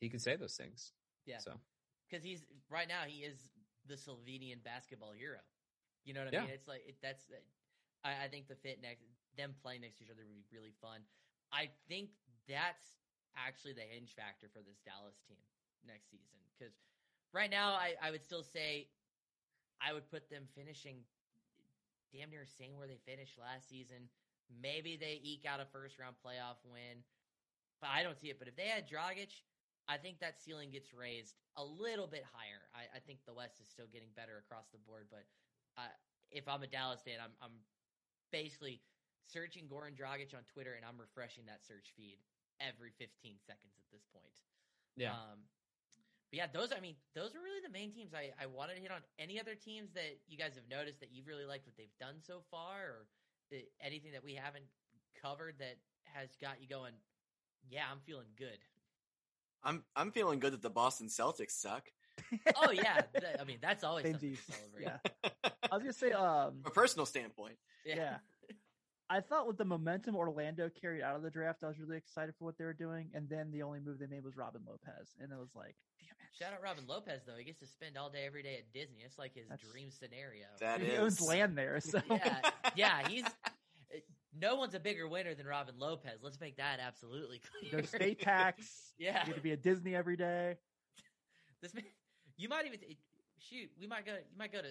[SPEAKER 5] he can say those things.
[SPEAKER 2] Yeah.
[SPEAKER 5] So
[SPEAKER 2] because he's right now he is the Slovenian basketball hero. You know what I
[SPEAKER 5] Yeah.
[SPEAKER 2] mean? It's like it, that's. I, I think the fit next them playing next to each other would be really fun. I think that's actually the hinge factor for this Dallas team next season because right now I, I would still say I would put them finishing damn near same where they finished last season. Maybe they eke out a first round playoff win, but I don't see it. But if they had Dragic, I think that ceiling gets raised a little bit higher. I, I think the West is still getting better across the board, but uh, if I'm a Dallas fan, I'm, I'm basically searching Goran Dragic on Twitter and I'm refreshing that search feed every 15 seconds at this point.
[SPEAKER 5] yeah,
[SPEAKER 2] Um, but yeah, those I mean, those are really the main teams I, I wanted to hit on. Any other teams that you guys have noticed that you've really liked what they've done so far, or anything that we haven't covered that has got you going? Yeah, I'm feeling good.
[SPEAKER 4] I'm I'm feeling good that the Boston Celtics suck.
[SPEAKER 2] Oh yeah, I mean that's always
[SPEAKER 3] Same
[SPEAKER 2] something
[SPEAKER 3] D's.
[SPEAKER 2] to celebrate.
[SPEAKER 3] Yeah. I was gonna say, um,
[SPEAKER 4] From a personal standpoint.
[SPEAKER 3] yeah. I thought with the momentum Orlando carried out of the draft, I was really excited for what they were doing. And then the only move they made was Robin Lopez, and it was like, damn it.
[SPEAKER 2] Shout out Robin Lopez though. He gets to spend all day every day at Disney. It's like his
[SPEAKER 3] That's-
[SPEAKER 2] dream scenario.
[SPEAKER 4] That
[SPEAKER 3] he
[SPEAKER 4] is
[SPEAKER 3] owns land there, so
[SPEAKER 2] yeah, yeah. He's uh, no one's a bigger winner than Robin Lopez. Let's make that absolutely clear.
[SPEAKER 3] no state tax.
[SPEAKER 2] yeah,
[SPEAKER 3] You get to be at Disney every day.
[SPEAKER 2] this man, you might even shoot. We might go. You might go to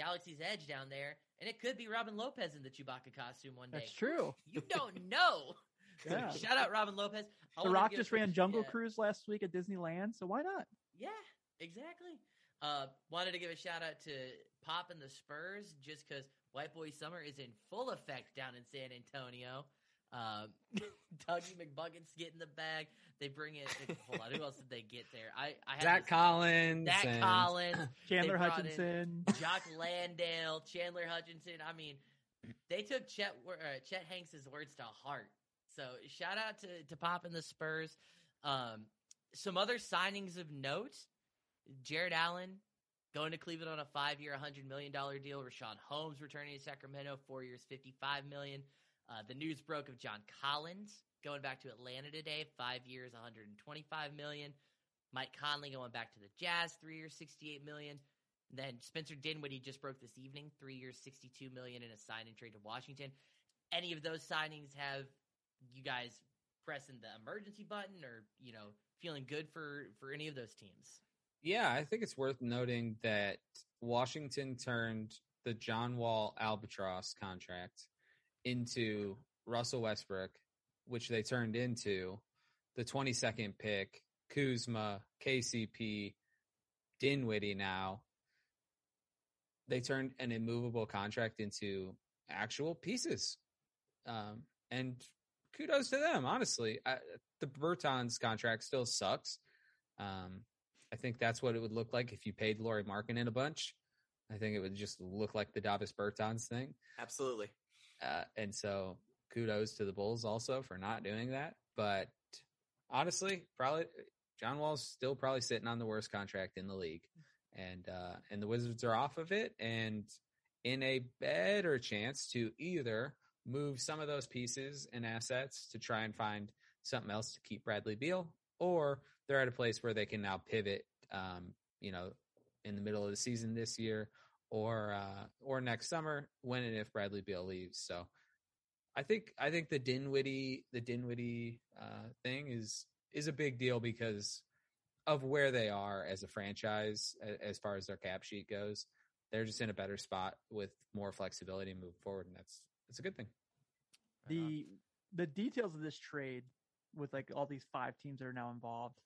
[SPEAKER 2] Galaxy's Edge down there, and it could be Robin Lopez in the Chewbacca costume one day.
[SPEAKER 3] That's true.
[SPEAKER 2] You don't know.
[SPEAKER 3] Yeah.
[SPEAKER 2] Shout out Robin Lopez. I
[SPEAKER 3] The Rock just ran Jungle
[SPEAKER 2] yeah.
[SPEAKER 3] Cruise last week at Disneyland, so why not?
[SPEAKER 2] Yeah, exactly. Uh, wanted to give a shout out to Pop and the Spurs just because White Boy Summer is in full effect down in San Antonio. Um, Dougie McBuckets getting the bag. They bring in. hold on, who else did they get there? I, I had
[SPEAKER 5] Zach
[SPEAKER 2] this-
[SPEAKER 5] Collins.
[SPEAKER 2] Zach
[SPEAKER 5] and-
[SPEAKER 2] Collins,
[SPEAKER 3] Chandler Hutchison.
[SPEAKER 2] Jock Landale, Chandler Hutchison. I mean, they took Chet Wor- uh, Chet Hanks's words to heart. So shout out to to Pop and the Spurs. Um, some other signings of note: Jarrett Allen going to Cleveland on a five-year, hundred million dollar deal. Richaun Holmes returning to Sacramento, four years, fifty-five million. Uh, the news broke of John Collins going back to Atlanta today, five years, one hundred and twenty-five million. Mike Conley going back to the Jazz, three years, sixty-eight million. Then Spencer Dinwiddie just broke this evening, three years, sixty-two million in a sign and trade to Washington. Any of those signings have you guys pressing the emergency button, or you know, feeling good for for any of those teams?
[SPEAKER 5] Yeah, I think it's worth noting that Washington turned the John Wall albatross contract into Russell Westbrook, which they turned into the 22nd pick, Kuzma, KCP, Dinwiddie now. They turned an immovable contract into actual pieces. Um, and kudos to them, honestly. I, the Bertans contract still sucks. Um, I think that's what it would look like if you paid Lauri Markkanen a bunch. I think it would just look like the Davis Bertans thing.
[SPEAKER 4] Absolutely.
[SPEAKER 5] Uh, and so kudos to the Bulls also for not doing that. But honestly, probably John Wall's still probably sitting on the worst contract in the league. And uh, and the Wizards are off of it and in a better chance to either move some of those pieces and assets to try and find something else to keep Bradley Beal, or they're at a place where they can now pivot, um, you know, in the middle of the season this year or uh, or next summer when and if Bradley Beal leaves. So I think I think the Dinwiddie the Dinwiddie uh, thing is is a big deal because of where they are as a franchise as far as their cap sheet goes. They're just in a better spot with more flexibility and moving forward, and that's that's a good thing.
[SPEAKER 3] The the details of this trade with like all these five teams that are now involved.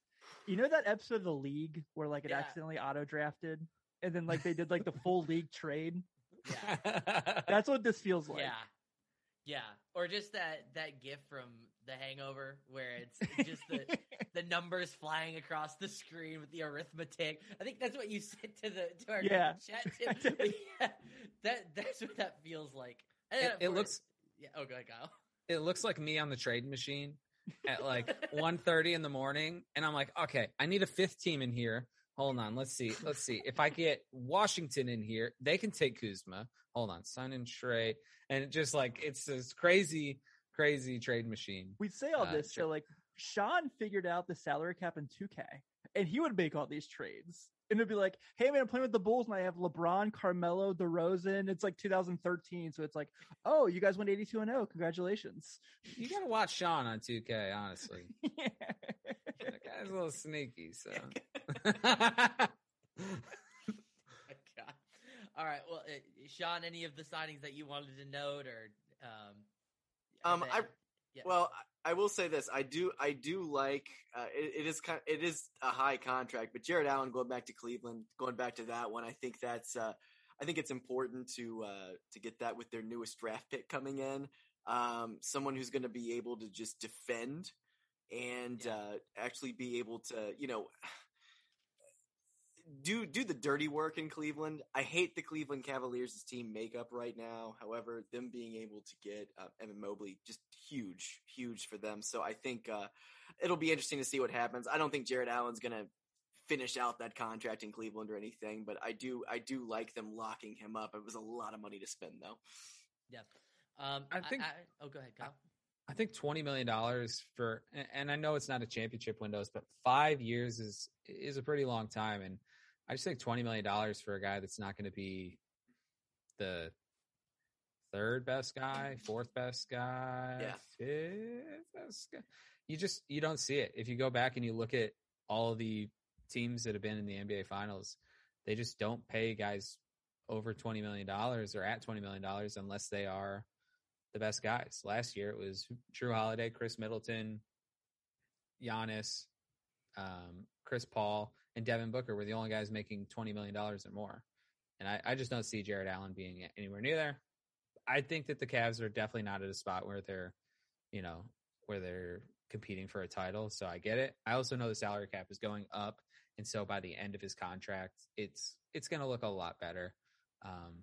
[SPEAKER 3] You know that episode of the league where like it
[SPEAKER 2] Yeah.
[SPEAKER 3] accidentally auto drafted and then like they did like the full league trade?
[SPEAKER 2] Yeah.
[SPEAKER 3] That's what this feels like.
[SPEAKER 2] Yeah. Yeah. Or just that that gif from the hangover where it's just the the numbers flying across the screen with the arithmetic. I think that's what you said to the to our
[SPEAKER 3] Yeah.
[SPEAKER 2] chat tip. yeah, that that's what that feels like.
[SPEAKER 5] It- it
[SPEAKER 2] course-
[SPEAKER 5] looks-
[SPEAKER 2] Yeah. Oh, go ahead, Kyle.
[SPEAKER 5] it looks like me on the trade machine at like 1.30 in the morning and i'm like okay i need a fifth team in here hold on let's see let's see. If i get washington in here they can take kuzma. Hold on sign and trade and it just like it's this crazy crazy trade machine.
[SPEAKER 3] We say all
[SPEAKER 5] Uh,
[SPEAKER 3] this, so like Sean figured out the salary cap in 2K, and he would make all these trades. And it'd be like, "Hey man, I'm playing with the Bulls, and I have LeBron, Carmelo, DeRozan. It's like 2013, so it's like, oh, you guys went 82 and 0. Congratulations."
[SPEAKER 5] you gotta watch sean on 2k honestly
[SPEAKER 3] yeah.
[SPEAKER 5] that guy's a little sneaky so
[SPEAKER 2] My God. All right. Well, uh, Sean, any of the signings that you wanted to note, or um,
[SPEAKER 4] Um,
[SPEAKER 2] that-
[SPEAKER 4] I-
[SPEAKER 2] yeah.
[SPEAKER 4] Well, I will say this: I do, I do like. Uh, it, it is kind, it is a high contract, but Jarrett Allen going back to Cleveland, going back to that one, I think that's, uh, I think it's important to uh, to get that with their newest draft pick coming in. Um, someone who's going to be able to just defend and
[SPEAKER 2] Yeah.
[SPEAKER 4] uh, actually be able to, you know. Do do the dirty work in Cleveland. I hate the Cleveland Cavaliers' team makeup right now. However, them being able to get uh, Evan Mobley just huge, huge for them. So I think uh, it'll be interesting to see what happens. I don't think Jarrett Allen's going to finish out that contract in Cleveland or anything, but I do I do like them locking him up. It was a lot of money to spend though.
[SPEAKER 2] Yeah. Um,
[SPEAKER 5] I think-
[SPEAKER 2] oh, go ahead, Kyle.
[SPEAKER 5] I think twenty million dollars for, and- and I know it's not a championship windows, but five years is is a pretty long time, and I just think twenty million dollars for a guy that's not going to be the third best guy, fourth best guy,
[SPEAKER 4] Yeah.
[SPEAKER 5] fifth best guy. You just you don't see it if you go back and you look at all the teams that have been in the NBA Finals. They just don't pay guys over twenty million dollars or at twenty million dollars unless they are the best guys. Last year it was Jrue Holiday, Khris Middleton, Giannis, um, Chris Paul, and Devin Booker were the only guys making twenty million dollars or more. And I, I just don't see Jarrett Allen being anywhere near there. I think that the Cavs are definitely not at a spot where they're, you know, where they're competing for a title. So I get it. I also know the salary cap is going up, and so by the end of his contract, it's it's going to look a lot better. Um,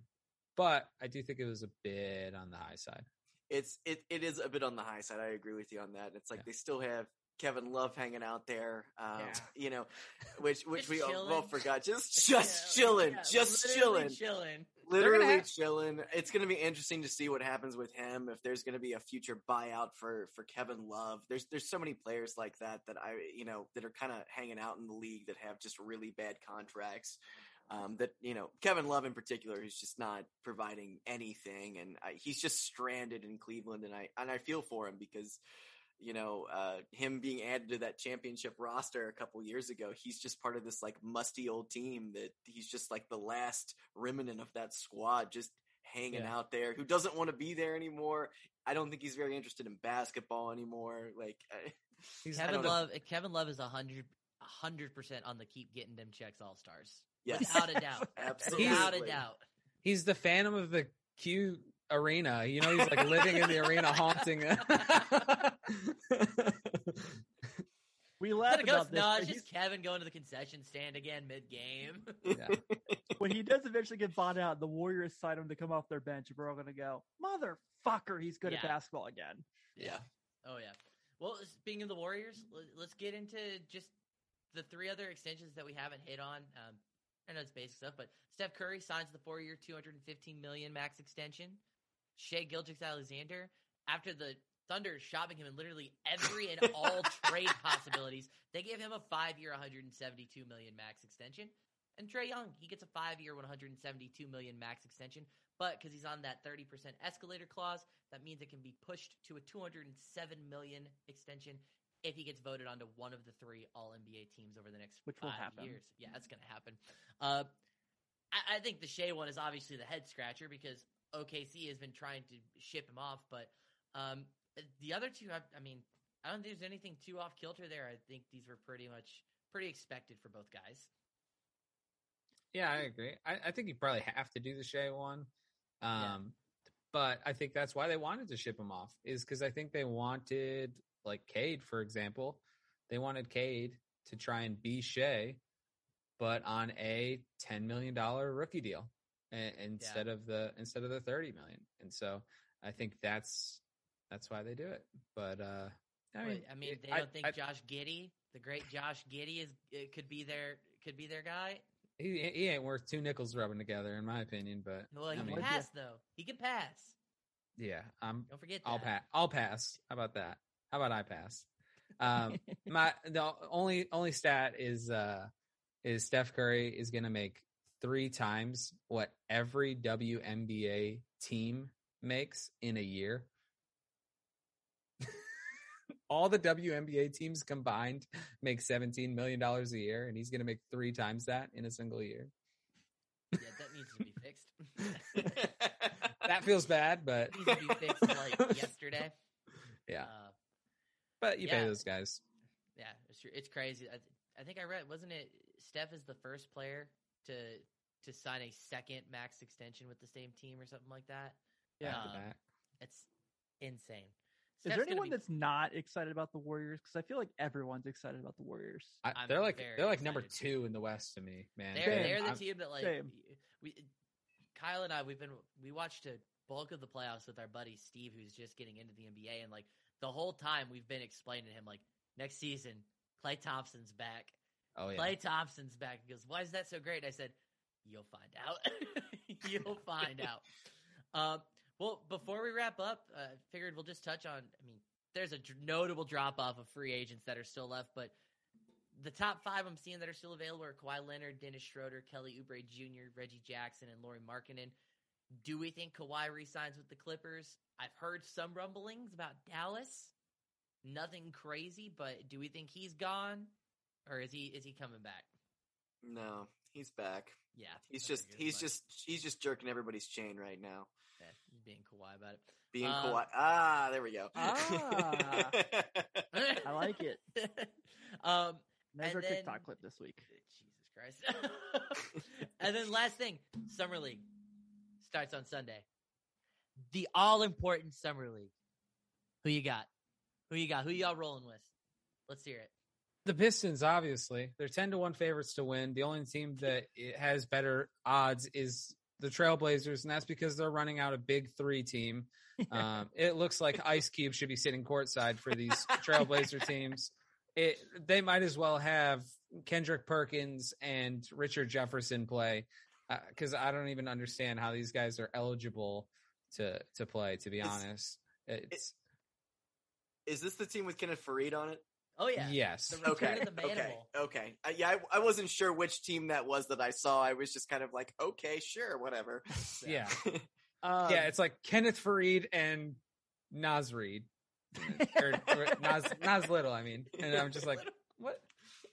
[SPEAKER 5] but I do think it was a bit on the high side.
[SPEAKER 4] It's it it is a bit on the high side. I agree with you on that. It's like
[SPEAKER 5] Yeah.
[SPEAKER 4] they still have Kevin Love hanging out there, um,
[SPEAKER 5] Yeah.
[SPEAKER 4] you know, which which
[SPEAKER 2] Just
[SPEAKER 4] we all forgot. Just just
[SPEAKER 2] Yeah,
[SPEAKER 4] chilling,
[SPEAKER 2] yeah,
[SPEAKER 4] just chilling,
[SPEAKER 2] chilling.
[SPEAKER 4] literally
[SPEAKER 5] have-
[SPEAKER 4] chilling. It's going to be interesting to see what happens with him. If there's going to be a future buyout for for Kevin Love, there's there's so many players like that that I you know that are kind of hanging out in the league that have just really bad contracts. Um, that you know Kevin Love in particular, who's just not providing anything, and I, he's just stranded in Cleveland, and I and I feel for him because you know, uh, him being added to that championship roster a couple years ago, he's just part of this like musty old team that he's just like the last remnant of that squad, just hanging
[SPEAKER 5] Yeah.
[SPEAKER 4] out there, who doesn't want to be there anymore. I don't think he's very interested in basketball anymore. Like, I,
[SPEAKER 5] He's
[SPEAKER 4] I
[SPEAKER 2] Kevin
[SPEAKER 4] don't know.
[SPEAKER 2] Love. Kevin Love is a hundred, a hundred percent on the keep getting them checks all stars.
[SPEAKER 4] yes,
[SPEAKER 2] Without a doubt.
[SPEAKER 4] absolutely.
[SPEAKER 2] Without a doubt.
[SPEAKER 5] he's the phantom of the Q arena. You know, he's like living in the arena, haunting.
[SPEAKER 3] We
[SPEAKER 2] Is
[SPEAKER 3] laugh
[SPEAKER 2] that a ghost?
[SPEAKER 3] about this.
[SPEAKER 2] No, it's just Kevin going to the concession stand again mid game.
[SPEAKER 5] Yeah.
[SPEAKER 3] when he does eventually get bought out, the Warriors sign him to come off their bench, and we're all gonna go, motherfucker, he's good at basketball again.
[SPEAKER 4] yeah.
[SPEAKER 2] Oh yeah. Well, speaking of the Warriors, let- let's get into just the three other extensions that we haven't hit on. Um, I know it's basic stuff, but Steph Curry signs the four-year, two hundred and fifteen million max extension. Shai Gilgeous-Alexander, after the Thunder shopping him in literally every and all trade possibilities, they gave him a hundred and seventy-two million max extension. And Trae Young, he gets a hundred and seventy-two million max extension. But because he's on that thirty percent escalator clause, that means it can be pushed to a 207 million extension if he gets voted onto one of the three All NBA teams over the next
[SPEAKER 3] Which will
[SPEAKER 2] five
[SPEAKER 3] happen.
[SPEAKER 2] years. Yeah, that's going to happen. Uh, I, I think the Shea one is obviously the head scratcher because OKC has been trying to ship him off, but um, the other two, I, I mean, I don't think there's anything too off kilter there. I think these were pretty much pretty expected for both guys.
[SPEAKER 5] Yeah, I agree. I, I think you probably have to do the Shai one. Um,
[SPEAKER 2] Yeah.
[SPEAKER 5] But I think that's why they wanted to ship him off, is because I think they wanted, like Cade, for example, they wanted Cade to try and be Shai, but on a $10 million rookie deal instead of the instead of the 30 million. And so I think that's that's why they do it. But uh I
[SPEAKER 2] I
[SPEAKER 5] mean,
[SPEAKER 2] I mean they don't think
[SPEAKER 5] I-
[SPEAKER 2] Josh Giddey, the great Josh Giddey, is could be their could be their guy.
[SPEAKER 5] he, he ain't worth two nickels rubbing together, in my opinion. But
[SPEAKER 2] Well, he
[SPEAKER 5] I
[SPEAKER 2] can
[SPEAKER 5] mean,
[SPEAKER 2] pass though. He can pass.
[SPEAKER 5] yeah, I'm
[SPEAKER 2] Don't forget that.
[SPEAKER 5] I'll pass. I'll pass. How about that? How about I pass? Um, my the only only stat is uh is Steph Curry is going to make three times what every WNBA team makes in a year. All the WNBA teams combined make seventeen million dollars a year, and he's going to make three times that in a single year.
[SPEAKER 2] Yeah, that needs to be fixed.
[SPEAKER 5] That feels bad, but
[SPEAKER 2] needs to be fixed like yesterday.
[SPEAKER 5] yeah,
[SPEAKER 2] Uh,
[SPEAKER 5] but you pay those guys.
[SPEAKER 2] yeah, it's. It's crazy. I, I think I read, wasn't it? Steph is the first player to to sign a second max extension with the same team or something like that.
[SPEAKER 3] Yeah.
[SPEAKER 2] Um. It's insane.
[SPEAKER 3] Is
[SPEAKER 2] Steph's
[SPEAKER 3] there anyone
[SPEAKER 2] be-
[SPEAKER 3] that's not excited about the Warriors? Because I feel like everyone's excited about the Warriors.
[SPEAKER 5] I, they're like they're like number two in the West to me, man.
[SPEAKER 2] They're
[SPEAKER 3] Same.
[SPEAKER 2] they're the
[SPEAKER 5] I'm-
[SPEAKER 2] team that like
[SPEAKER 3] Same.
[SPEAKER 2] we Kyle and I we've been we watched a bulk of the playoffs with our buddy Steve who's just getting into the NBA and like the whole time we've been explaining to him like next season Klay Thompson's back.
[SPEAKER 5] Oh yeah.
[SPEAKER 2] Klay Thompson's back. He goes, Why is that so great? I said, You'll find out. You'll find out. Um, well, before we wrap up, uh, figured we'll just touch on. I mean, there's a dr- notable drop off of free agents that are still left, but the top five I'm seeing that are still available are Kawhi Leonard, Dennis Schroeder, Kelly Oubre Jr., Reggie Jackson, and Lauri Markkanen. Do we think Kawhi resigns with the Clippers? I've heard some rumblings about Dallas. Nothing crazy, but do we think he's gone, or is he is he coming back?
[SPEAKER 4] No, he's back.
[SPEAKER 2] Yeah,
[SPEAKER 4] He's just he's
[SPEAKER 2] much.
[SPEAKER 4] just he's just jerking everybody's chain right now.
[SPEAKER 2] Yeah, being Kawhi about it.
[SPEAKER 4] Being
[SPEAKER 2] Um,
[SPEAKER 4] Kawhi. Ah, there we go.
[SPEAKER 3] Ah. I like it.
[SPEAKER 2] um,
[SPEAKER 3] There's
[SPEAKER 2] And
[SPEAKER 3] our
[SPEAKER 2] then-
[SPEAKER 3] TikTok clip this week.
[SPEAKER 2] Jesus Christ. and then last thing, Summer League starts on Sunday. The all important Summer League. Who you got? Who you got? Who y'all rolling with? Let's hear it.
[SPEAKER 5] The Pistons, obviously, they're ten to one favorites to win. The only team that it has better odds is the Trailblazers, and that's because they're running out a big three team. Um, it looks like Ice Cube should be sitting courtside for these Trailblazer teams. It they might as well have Kendrick Perkins and Richard Jefferson play because I don't even understand how these guys are eligible to to play. To be
[SPEAKER 4] It's-
[SPEAKER 5] honest, it's
[SPEAKER 4] Is this the team with Kenneth Faried on it?
[SPEAKER 2] Oh yeah.
[SPEAKER 5] yes.
[SPEAKER 2] The return
[SPEAKER 4] Okay.
[SPEAKER 2] of the
[SPEAKER 4] Okay.
[SPEAKER 2] Manimal.
[SPEAKER 4] Okay. I, yeah, I, I wasn't sure which team that was that I saw. I was just kind of like, okay, sure, whatever.
[SPEAKER 5] Yeah.
[SPEAKER 3] Um,
[SPEAKER 5] yeah, it's like Kenneth Faried and Nas Reed. or, or Nas, Nas Little, I mean. And I'm just like, what?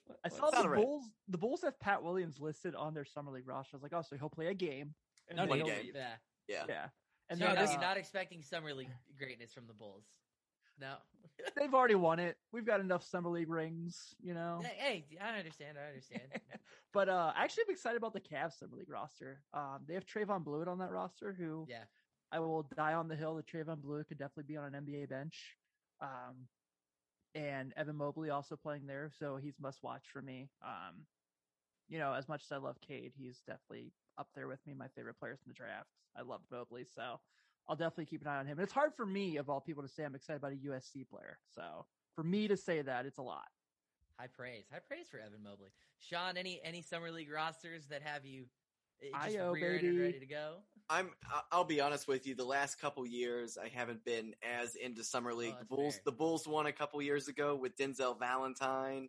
[SPEAKER 5] what-
[SPEAKER 3] I saw the
[SPEAKER 4] Sound right.
[SPEAKER 3] Bulls. The Bulls have Pat Williams listed on their summer league roster. I was like, oh, so he'll play a game. and
[SPEAKER 5] No
[SPEAKER 4] One game.
[SPEAKER 2] Yeah.
[SPEAKER 4] yeah.
[SPEAKER 3] Yeah, and
[SPEAKER 2] so
[SPEAKER 3] then
[SPEAKER 2] you're, not,
[SPEAKER 3] uh,
[SPEAKER 2] you're not expecting Summer League greatness from the Bulls. No.
[SPEAKER 3] they've already won it. We've got enough summer league rings, you know.
[SPEAKER 2] hey, hey, I understand. I understand.
[SPEAKER 3] But uh, actually, I'm excited about the Cavs summer league roster. Um, they have Trayvon Blewett on that roster, who
[SPEAKER 2] yeah.
[SPEAKER 3] I will die on the hill that Trayvon Blewett could definitely be on an NBA bench. Um, and Evan Mobley also playing there, so he's must watch for me. Um, you know, as much as I love Cade, he's definitely up there with me, my favorite players in the draft. I love Mobley, so I'll definitely keep an eye on him. And it's hard for me, of all people, to say I'm excited about a USC player. So for me to say that, it's a lot.
[SPEAKER 2] High praise. High praise for Evan Mobley. Sean, any any summer league rosters that have you eh, just
[SPEAKER 3] Io,
[SPEAKER 2] and
[SPEAKER 3] baby.
[SPEAKER 2] ready to go?
[SPEAKER 4] I'm. I- I'll be honest with you. The last couple years, I haven't been as into summer league. Oh,
[SPEAKER 2] the
[SPEAKER 4] Bulls.
[SPEAKER 2] fair.
[SPEAKER 4] The Bulls won a couple years ago with Denzel Valentine,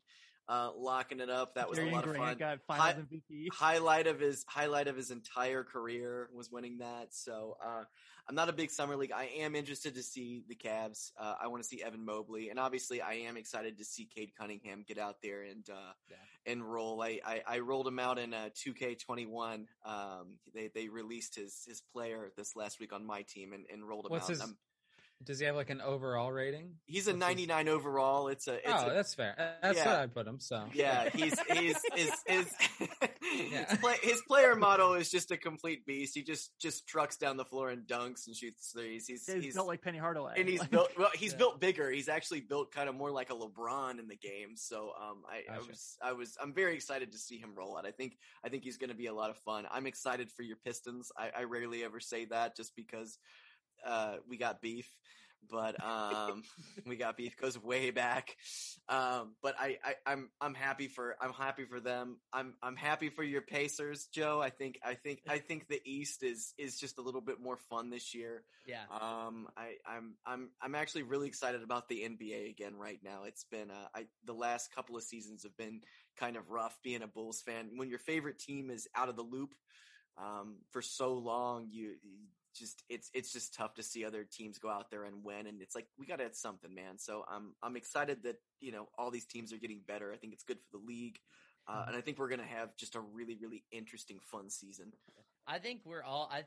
[SPEAKER 4] uh, locking it up. That was a lot of fun.
[SPEAKER 3] got Finals
[SPEAKER 4] Hi-
[SPEAKER 3] MVP.
[SPEAKER 4] highlight of his highlight of his entire career was winning that. So uh, I'm not a big summer league. I am interested to see the Cavs. Uh, I want to see Evan Mobley, and obviously I am excited to see Cade Cunningham get out there and uh, and roll. I, I I rolled him out in uh, 2K21. Um, they they released his his player this last week on my team and, and rolled him
[SPEAKER 5] What's
[SPEAKER 4] out.
[SPEAKER 5] his?
[SPEAKER 4] I'm-
[SPEAKER 5] Does he have like an overall rating?
[SPEAKER 4] he's a
[SPEAKER 5] what's his-
[SPEAKER 4] 99 overall. It's a it's
[SPEAKER 5] oh,
[SPEAKER 4] a,
[SPEAKER 5] that's fair. That's
[SPEAKER 4] Yeah.
[SPEAKER 5] what I'd put him. So
[SPEAKER 4] Yeah, he's he's his his
[SPEAKER 5] Yeah.
[SPEAKER 4] his, play, his player model is just a complete beast. He just just trucks down the floor and dunks and shoots threes. He's
[SPEAKER 3] He's,
[SPEAKER 4] he's
[SPEAKER 3] built like Penny Hardaway.
[SPEAKER 4] and he's
[SPEAKER 3] Like,
[SPEAKER 4] built well. He's
[SPEAKER 2] Yeah.
[SPEAKER 4] built bigger. He's actually built kind of more like a LeBron in the game. So um, I, I was I was I'm very excited to see him roll out. I think I think he's going to be a lot of fun. I'm excited for your Pistons. I, I rarely ever say that just because uh, we got beef. But um, we got beef goes way back. Um, but I, I, I'm I'm happy for I'm happy for them. I'm I'm happy for your Pacers, Joe. I think I think I think the East is is just a little bit more fun this year.
[SPEAKER 2] Yeah.
[SPEAKER 4] Um, I, I'm I'm I'm actually really excited about the NBA again right now. It's been uh, I the last couple of seasons have been kind of rough being a Bulls fan. When your favorite team is out of the loop um, for so long, you, you just it's it's just tough to see other teams go out there and win. And it's like we got to hit something, man. So I'm I'm excited that you know all these teams are getting better. I think it's good for the league. Uh, and I think we're gonna have just a really, really interesting, fun season.
[SPEAKER 2] I think we're all I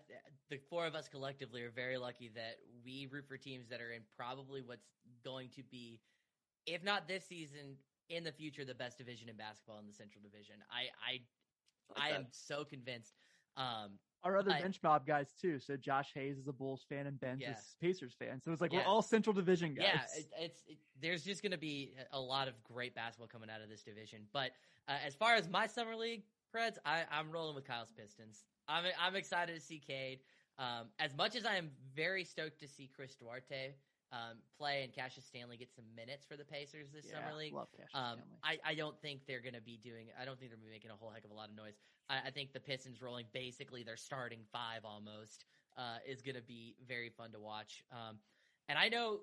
[SPEAKER 2] the four of us collectively are very lucky that we root for teams that are in probably what's going to be, if not this season, in the future, the best division in basketball in the Central Division. I I
[SPEAKER 4] I like
[SPEAKER 2] I am so convinced. Um,
[SPEAKER 3] Our other
[SPEAKER 2] I-
[SPEAKER 3] bench mob guys too. So Josh Hayes is a Bulls fan and Ben's
[SPEAKER 2] Yeah.
[SPEAKER 3] a Pacers fan. So it's like
[SPEAKER 2] Yeah.
[SPEAKER 3] we're all Central Division guys.
[SPEAKER 2] Yeah, it, it's it, there's just going to be a lot of great basketball coming out of this division. But uh, as far as my summer league, Preds, I, I'm rolling with Kyle's Pistons. I'm I'm excited to see Cade. Um, as much as I am very stoked to see Chris Duarte um, play and Cassius Stanley get some minutes for the Pacers this
[SPEAKER 3] Yeah,
[SPEAKER 2] summer league,
[SPEAKER 3] Love Cassius
[SPEAKER 2] um,
[SPEAKER 3] Stanley.
[SPEAKER 2] I, I don't think they're going to be doing. I don't think they're gonna be making a whole heck of a lot of noise. I, I think the Pistons rolling basically their starting five almost uh, is going to be very fun to watch. Um, and I know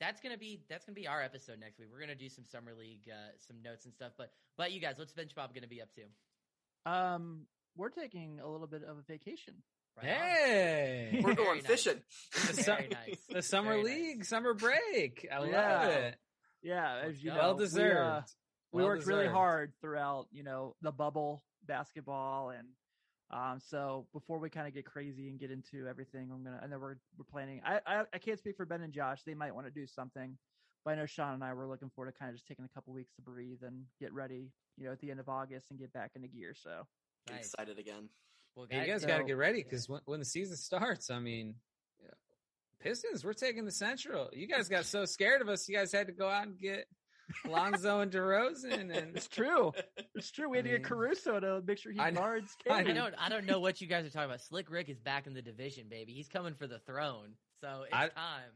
[SPEAKER 2] that's going to be that's going to be our episode next week. We're going to do some summer league, uh, some notes and stuff. But but you guys, what's Bench Mob going to be up to?
[SPEAKER 3] Um, we're taking a little bit of a vacation.
[SPEAKER 2] Right on.
[SPEAKER 5] Hey,
[SPEAKER 4] We're going
[SPEAKER 2] nice.
[SPEAKER 4] fishing.
[SPEAKER 5] the,
[SPEAKER 2] Very
[SPEAKER 5] sum-
[SPEAKER 2] nice.
[SPEAKER 5] the summer
[SPEAKER 2] Very
[SPEAKER 5] league,
[SPEAKER 2] nice.
[SPEAKER 5] summer break. I love
[SPEAKER 3] Yeah.
[SPEAKER 5] it.
[SPEAKER 3] Yeah, as you
[SPEAKER 2] go.
[SPEAKER 3] know,
[SPEAKER 5] Well
[SPEAKER 3] we, uh,
[SPEAKER 5] deserved.
[SPEAKER 3] we
[SPEAKER 5] Well
[SPEAKER 3] worked really hard throughout, you know, the bubble basketball and um so before we kind of get crazy and get into everything, I'm gonna I know we're we're planning I, I I can't speak for Ben and Josh. They might want to do something. But I know Sean and I were looking forward to kind of just taking a couple weeks to breathe and get ready, you know, at the end of August and get back into gear. So
[SPEAKER 2] Nice.
[SPEAKER 4] excited again.
[SPEAKER 2] Well,
[SPEAKER 5] Yeah, you guys
[SPEAKER 3] so-
[SPEAKER 5] got to get ready because when, when the season starts, I mean, yeah, Pistons, we're taking the Central. You guys got so scared of us, you guys had to go out and get Lonzo and DeRozan, and
[SPEAKER 3] it's true. It's true. We had to get Caruso to make sure he
[SPEAKER 5] I
[SPEAKER 3] guards
[SPEAKER 5] I
[SPEAKER 2] I don't I don't know what you guys are talking about. Slick Rick is back in the division, baby. He's coming for the throne. So it's
[SPEAKER 5] I-
[SPEAKER 2] time.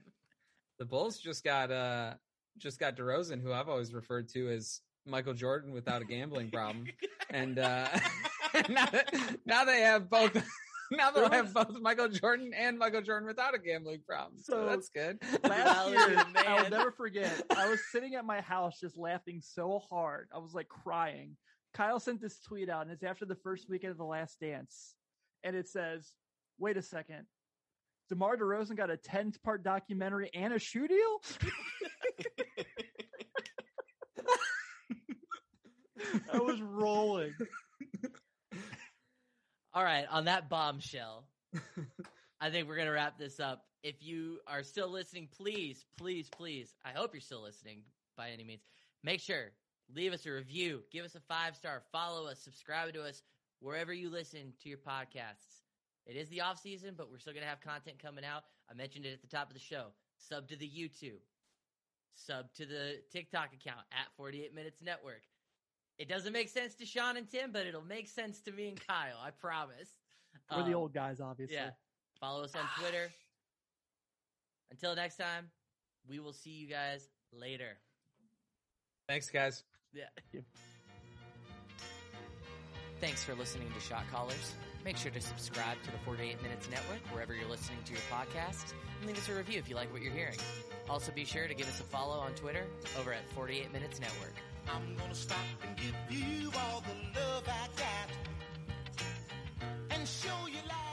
[SPEAKER 5] the Bulls just got uh just got DeRozan, who I've always referred to as Michael Jordan without a gambling problem, and uh now, now they have both. Now they'll have both Michael Jordan and Michael Jordan without a gambling problem. So,
[SPEAKER 3] So,
[SPEAKER 5] that's good.
[SPEAKER 3] Last year,
[SPEAKER 2] to
[SPEAKER 3] I'll never forget. I was sitting at my house just laughing so hard. I was like crying. Kyle sent this tweet out, and it's after the first weekend of The Last Dance. And it says, wait a second. DeMar DeRozan got a 10 part documentary and a shoe deal? I was rolling.
[SPEAKER 2] All right, on that bombshell, I think we're going to wrap this up. If you are still listening, please, please, please, I hope you're still listening by any means. Make sure, leave us a review, give us a five star, follow us, subscribe to us wherever you listen to your podcasts. It is the off season, but we're still going to have content coming out. I mentioned it at the top of the show. Sub to the YouTube, sub to the TikTok account at 48 Minutes Network. It doesn't make sense to Sean and Tim, but it'll make sense to me and Kyle. I promise.
[SPEAKER 3] We're the
[SPEAKER 2] Um,
[SPEAKER 3] old guys, obviously.
[SPEAKER 2] yeah. Follow us on Twitter. Until next time, we will see you guys later.
[SPEAKER 5] Thanks, guys.
[SPEAKER 2] Yeah.
[SPEAKER 1] Thanks for listening to Shot Callers. Make sure to subscribe to the 48 Minutes Network wherever you're listening to your podcast and leave us a review if you like what you're hearing. Also, be sure to give us a follow on Twitter over at 48 Minutes Network.
[SPEAKER 6] I'm gonna stop and give you all the love I got and show you like